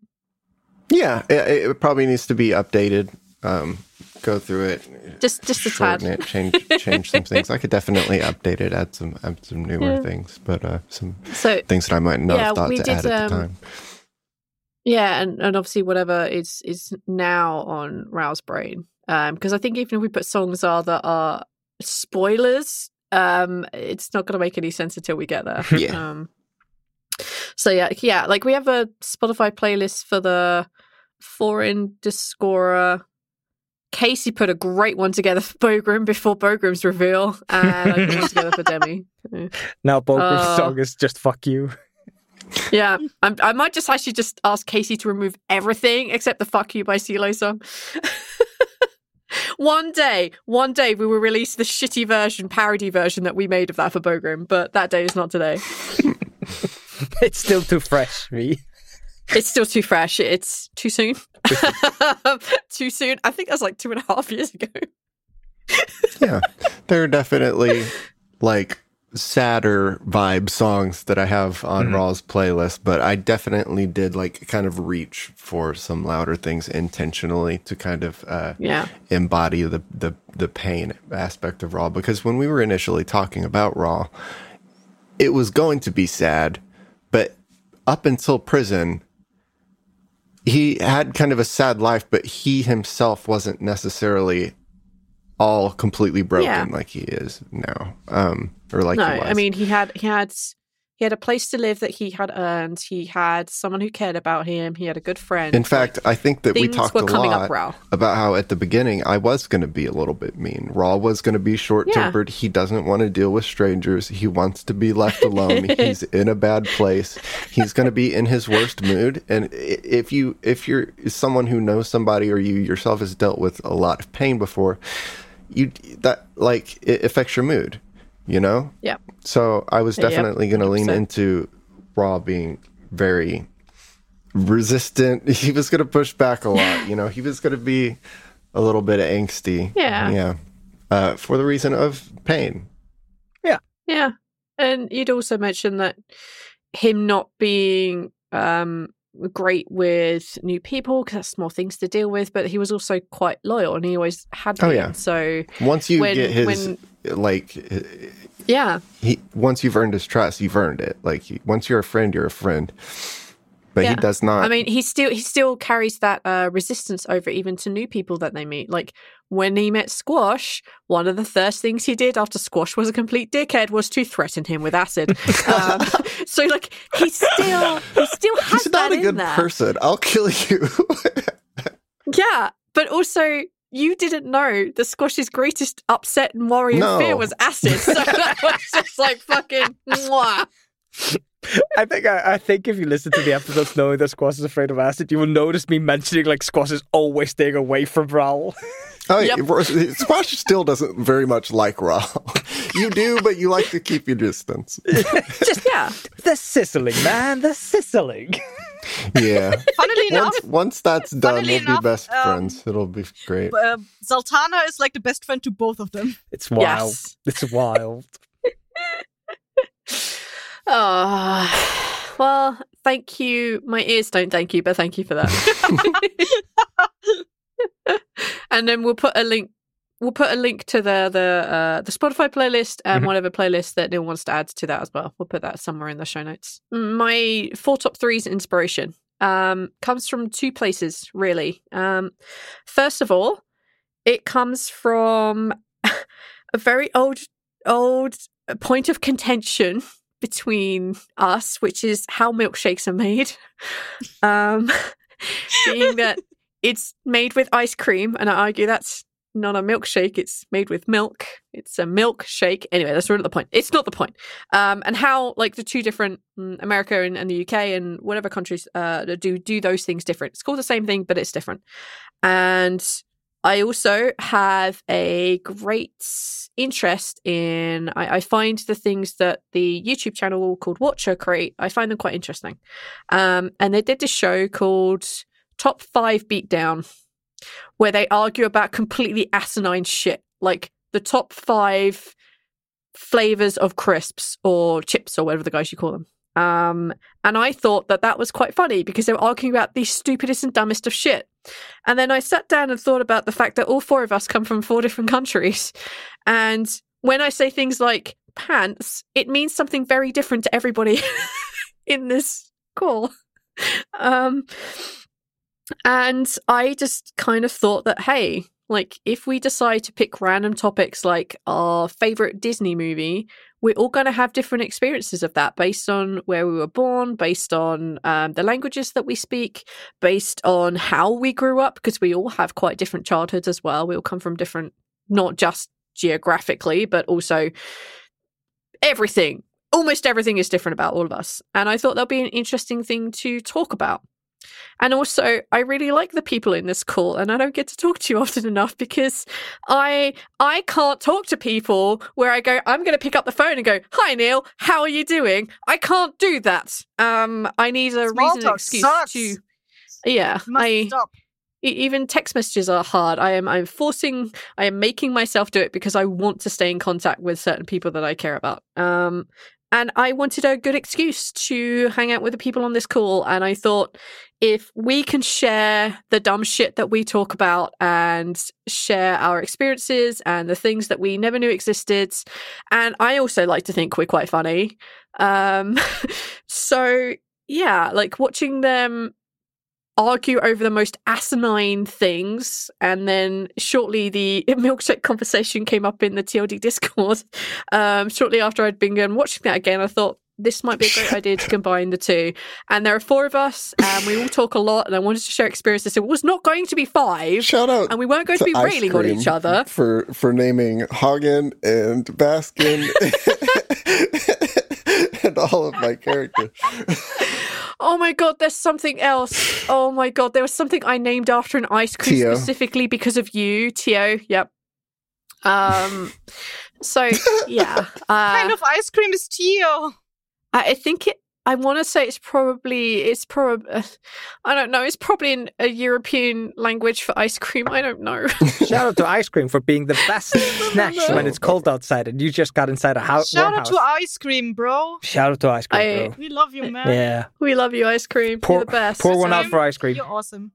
Yeah, it, it probably needs to be updated. Um, go through it, Just just a tad. it, change change some things. I could definitely update it, add some add some newer Yeah. things, but uh, some So things that I might not Yeah, have thought to did, add at the um, time. yeah, and, and obviously whatever is is now on Rouse Brain. Um because I think even if we put songs are that are spoilers, um it's not gonna make any sense until we get there. Yeah. Um so yeah, yeah, like we have a Spotify playlist for the foreign Discora. Casey put a great one together for Bogrim before Bogrim's reveal, and I put one together for Demi. Now, Boger's Uh, song is just fuck you. Yeah, I'm, I might just actually just ask Casey to remove everything except the "fuck you" by CeeLo song. one day, one day we will release the shitty version, parody version that we made of that for Bogrim, but that day is not today. It's still too fresh, me. It's still too fresh. It's too soon. too soon. I think that's like two and a half years ago. yeah, there are definitely like sadder vibe songs that I have on Raw's playlist, but I definitely did like kind of reach for some louder things intentionally to kind of uh, Yeah. embody the, the the pain aspect of Raw. Because when we were initially talking about Raw, it was going to be sad, but up until prison. He had kind of a sad life, but he himself wasn't necessarily all completely broken Yeah. like he is now. Um, or like no, he was. I mean he had he had he had a place to live that he had earned. He had someone who cared about him. He had a good friend. in fact, I think that we talked a lot up, about how at the beginning I was going to be a little bit mean. Raw was going to be short tempered. He doesn't want to deal with strangers. He wants to be left alone. He's in a bad place. He's going to be in his worst mood. And if you if you're someone who knows somebody or you yourself has dealt with a lot of pain before, you that like it affects your mood. You know. yeah. So I was Yep, definitely going to lean into Raw being very resistant. He was going to push back a lot. You know, he was going to be a little bit angsty. Yeah. Yeah. Uh, for the reason of pain. Yeah. Yeah. And you'd also mentioned that him not being um great with new people because that's more things to deal with, but he was also quite loyal and he always had Oh, yeah. So Once you When- get his, when- like, yeah. he, once you've earned his trust, you've earned it. Like, he, once you're a friend, you're a friend. But he does not. I mean, he still he still carries that uh, resistance over even to new people that they meet. Like when he met Squash, one of the first things he did after Squash was a complete dickhead was to threaten him with acid. um, so like he still he still has he's that not a good person. I'll kill you. Yeah, but also you didn't know that Squash's greatest upset and worry No. and fear was acid. So that was just like fucking mwah. I think I, I think if you listen to the episodes knowing that Squash is afraid of acid, you will notice me mentioning like Squash is always staying away from Raoul. Oh, Yep. yeah, Squash still doesn't very much like Raw. you do, but you like to keep your distance. Just yeah. the sizzling, man, the sizzling. Yeah. Funnily enough, once, once that's done, Funnily we'll enough, be best um, friends. It'll be great. uh, Zaltana is like the best friend to both of them. It's wild. Yes. It's wild. Oh, well, thank you. My ears don't thank you, but thank you for that. and then we'll put a link. We'll put a link to the the uh, the Spotify playlist and Mhm. whatever playlist that Neil wants to add to that as well. We'll put that somewhere in the show notes. My four top threes inspiration um, comes from two places, really. Um, first of all, it comes from a very old old point of contention between us, which is how milkshakes are made. Um, being that it's made with ice cream, and I argue that's not a milkshake, it's made with milk. It's a milkshake. Anyway, that's not the point. It's not the point. Um, and how, like, the two different mm, America and, and the UK and whatever countries uh, do do those things different. It's called the same thing, but it's different. And I also have a great interest in. I, I find the things that the YouTube channel called Watcher create. I find them quite interesting. Um, and they did this show called Top Five Beatdown, where they argue about completely asinine shit, like the top five flavors of crisps or chips or whatever the guys you call them. Um, and I thought that that was quite funny because they were arguing about the stupidest and dumbest of shit. And then I sat down and thought about the fact that all four of us come from four different countries. And when I say things like pants, it means something very different to everybody in this call. Um, and I just kind of thought that, hey, like if we decide to pick random topics like our favorite Disney movie, we're all going to have different experiences of that based on where we were born, based on um, the languages that we speak, based on how we grew up, because we all have quite different childhoods as well. We all come from different, not just geographically, but also everything. Almost everything is different about all of us. And I thought that'd be an interesting thing to talk about. And also, I really like the people in this call, and I don't get to talk to you often enough because I I can't talk to people where I go, I'm going to pick up the phone and go, "Hi Neil, how are you doing?" I can't do that. Um, I need a Small reason, excuse sucks. to. Yeah, I stop. even text messages are hard. I am I'm forcing I am making myself do it because I want to stay in contact with certain people that I care about. Um and I wanted a good excuse to hang out with the people on this call and I thought if we can share the dumb shit that we talk about and share our experiences and the things that we never knew existed and I also like to think we're quite funny. Um so yeah, like watching them argue over the most asinine things. And then shortly the milkshake conversation came up in the TLD Discord. Um, shortly after I'd been um, watching that again, I thought this might be a great idea to combine the two. And there are four of us, and we all talk a lot, and I wanted to share experiences. It was not going to be five, Shout out and we weren't going to, be ice railing on each other. for for naming Hagen and Baskin and all of my characters. Oh my god, there's something else. Oh my god, there was something I named after an ice cream Tio. specifically because of you, Tio. Yep. Um. So yeah, uh, kind of ice cream is Tio? I, I think it. I want to say it's probably it's probably I don't know. It's probably in a European language for ice cream. I don't know. Shout out to ice cream for being the best snack when it's cold outside and you just got inside a house. Shout out house. to ice cream, bro. Shout out to ice cream, I- bro. We love you, man. Yeah. we love you, ice cream. Pour, You're the best. pour one out for ice cream. You're awesome.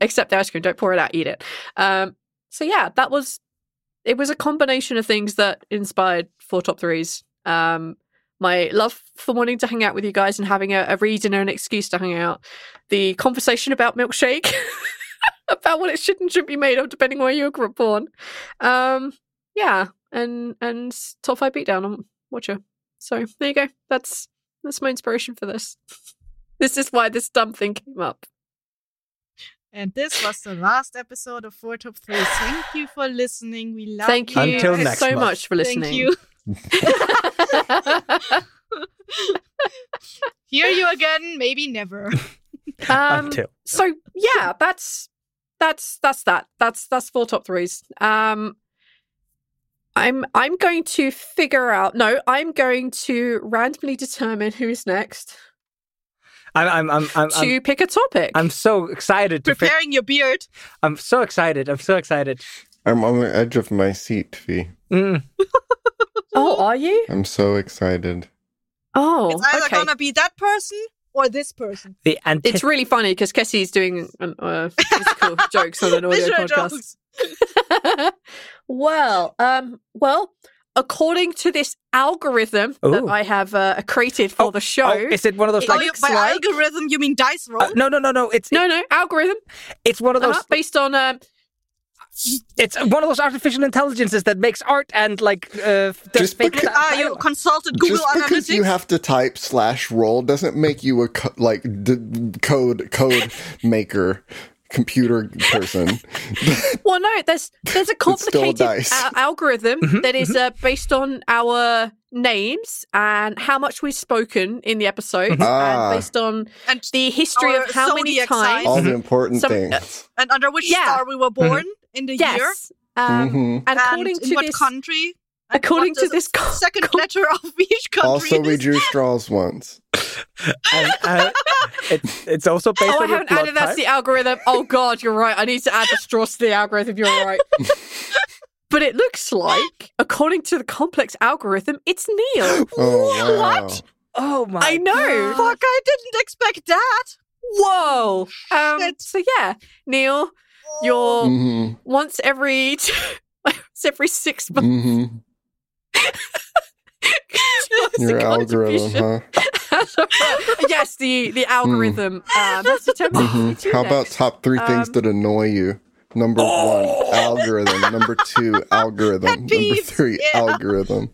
except the ice cream. Don't pour it out, eat it. Um, so yeah, that was it. Was a combination of things that inspired four top threes. Um, my love for wanting to hang out with you guys and having a, a reason and an excuse to hang out. The conversation about milkshake, about what it should and shouldn't be made of, depending on where you were born. Um, yeah, and and top five beatdown on Watcher. So there you go. That's that's my inspiration for this. this is why this dumb thing came up. And this was the last episode of Four Top Three. Thank you for listening. We love Thank you you. Until next so month. much for listening. Thank you. Hear you again, maybe never. Um, Until. so yeah, that's that's that's that. That's that's four top threes. Um, I'm I'm going to figure out. No, I'm going to randomly determine who's next I'm I'm I'm I'm, to I'm, pick a topic. I'm so excited to. Pick, Preparing your beard. I'm so excited. I'm so excited. I'm on the edge of my seat, V. Mm. oh, are you? I'm so excited. Oh, It's either okay. gonna be that person or this person. The anti- It's really funny because Kessie's doing an, uh, physical jokes on an audio Visual podcast. jokes. well, um, well, according to this algorithm that I have uh, created for Oh, the show. Oh, is it one of those Oh, like? you, by like- algorithm, you mean dice roll? uh, no, no, no, no. It's no, no, algorithm it's one of those. uh-huh, based on um, It's one of those artificial intelligences that makes art and like uh, Just fake because- ah, you consulted Google Just because you have to type slash roll doesn't make you a co- like d- code code maker computer person. Well, no, there's there's a complicated dice. al- algorithm Mhm, that is uh, based on our names and how much we've spoken in the episode, Ah. and based on and, the history of how many times. All the important Some- things. and under which Yeah. star we were born in the year. Yes. Um, Mhm. And according and in to what this, country. according what to this co- second letter of each country. Also, we is. drew straws once. and, uh, it's it's also based Oh, I on your haven't blood added that to the algorithm. Oh God, you're right. I need to add the straws to the algorithm. You're right. but it looks like, according to the complex algorithm, it's Neil. Oh, wow. What? Oh my! I know. Fuck, I didn't expect that. Whoa. Um, so yeah, Neil, you're hmm once every once every six months. hmm Your algorithm, huh? yes, the the algorithm um, has determined hmm who to How about top three things Um, that annoy you? Number one, algorithm. Number two, algorithm. Pet Number peeves, three, yeah. algorithm.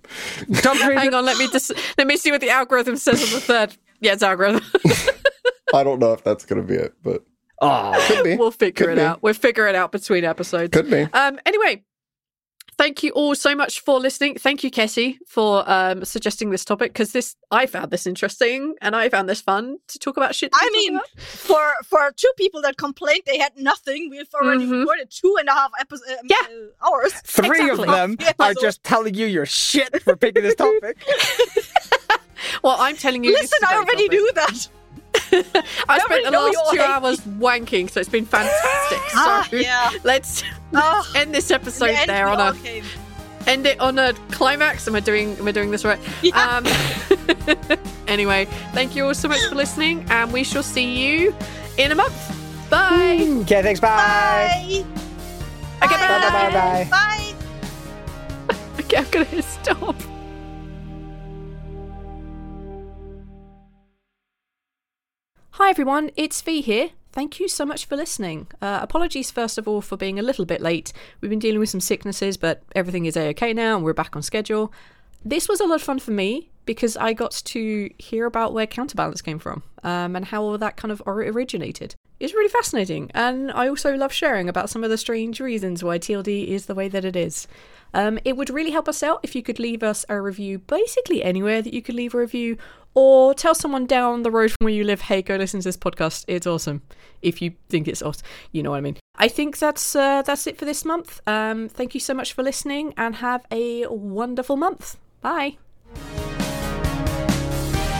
Top three- Hang on, let me just let me see what the algorithm says on the third. Yeah, it's algorithm. I don't know if that's gonna be it, but Oh, could be. we'll figure Could it be. out. We'll figure it out between episodes. Could be. Um. Anyway, thank you all so much for listening. Thank you, Kessie, for um suggesting this topic because this I found this interesting and I found this fun to talk about shit. I mean, for for two people that complained they had nothing, we've already Mhm. recorded two and a half episodes, um, Yeah. uh, hours. three Exactly. of them Yeah, are so- just telling you your shit for picking this topic. well, I'm telling you. this Listen, is a I already topic. knew that. I spent the last two hate hours wanking, so it's been fantastic. So Ah, yeah. let's Ah, end this episode the end, there on a came. end it on a climax. Am I doing am I doing this right? Yeah. Um anyway, thank you all so much for listening and we shall see you in a month. Bye. Okay, thanks. Bye. Bye. Okay, bye. Bye. Bye. Bye. Bye. Okay, I'm gonna hit stop. Hi everyone, it's V here. Thank you so much for listening. Uh, apologies first of all for being a little bit late. We've been dealing with some sicknesses, but everything is a-okay now and we're back on schedule. This was a lot of fun for me because I got to hear about where Counterbalance came from um, and how all that kind of originated. It's really fascinating, and I also love sharing about some of the strange reasons why TLD is the way that it is. Um, it would really help us out if you could leave us a review basically anywhere that you could leave a review, or tell someone down the road from where you live, hey, go listen to this podcast. It's awesome. If you think it's awesome, you know what I mean. I think that's uh, that's it for this month. Um, thank you so much for listening, and have a wonderful month. Bye.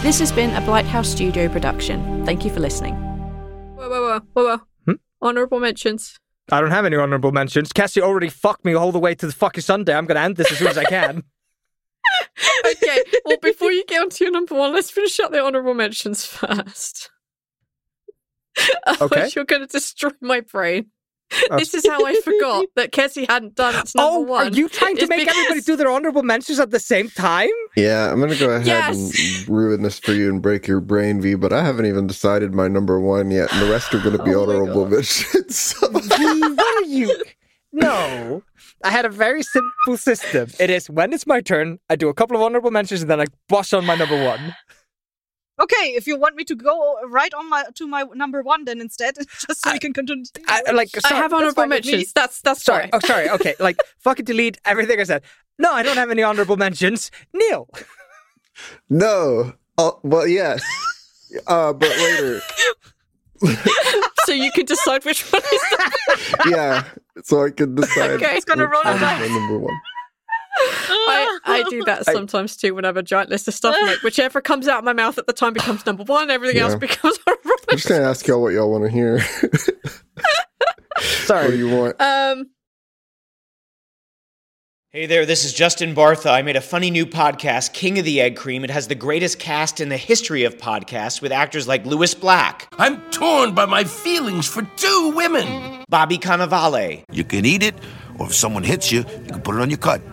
This has been a Blighthouse Studio production. Thank you for listening. Whoa, whoa, whoa, whoa, whoa. Hmm? Honorable mentions. I don't have any honorable mentions. Cassie already fucked me all the way to the fucking Sunday. I'm gonna end this as soon as I can. okay, well, before you get on to your number one, let's finish up the honorable mentions first. Otherwise, Okay. you're going to destroy my brain. This is how I forgot that Kessie hadn't done its number oh, one. are you trying to make because- everybody do their honorable mentions at the same time? Yeah, I'm gonna go ahead Yes. and ruin this for you and break your brain, V. But I haven't even decided my number one yet, and the rest are gonna be Oh honorable mentions. So- V, what are you? No. I had a very simple system. It is when it's my turn, I do a couple of honorable mentions and then I bust on my number one. Okay, if you want me to go right on my to my number one, then instead, just so we can continue. I, like, I have honorable fine me. mentions. That's that's Sorry. fine. Oh, sorry. Okay. Like, fucking delete everything I said. No, I don't have any honorable mentions. Neil. No. Uh, well, yes. Uh, but later. so you can decide which one is the Yeah. So I can decide. Okay. It's gonna which roll a dice. number one. I, I do that sometimes too when I have a giant list of stuff. Like, whichever comes out of my mouth at the time becomes number one, everything else Yeah. becomes I'm just gonna ask y'all what y'all want to hear. Sorry. what do Sorry. you want? Um, Hey there, this is Justin Bartha. I made a funny new podcast, King of the Egg Cream. It has the greatest cast in the history of podcasts with actors like Lewis Black, I'm torn by my feelings for two women. Bobby Cannavale, You can eat it, or if someone hits you, you can put it on your cut.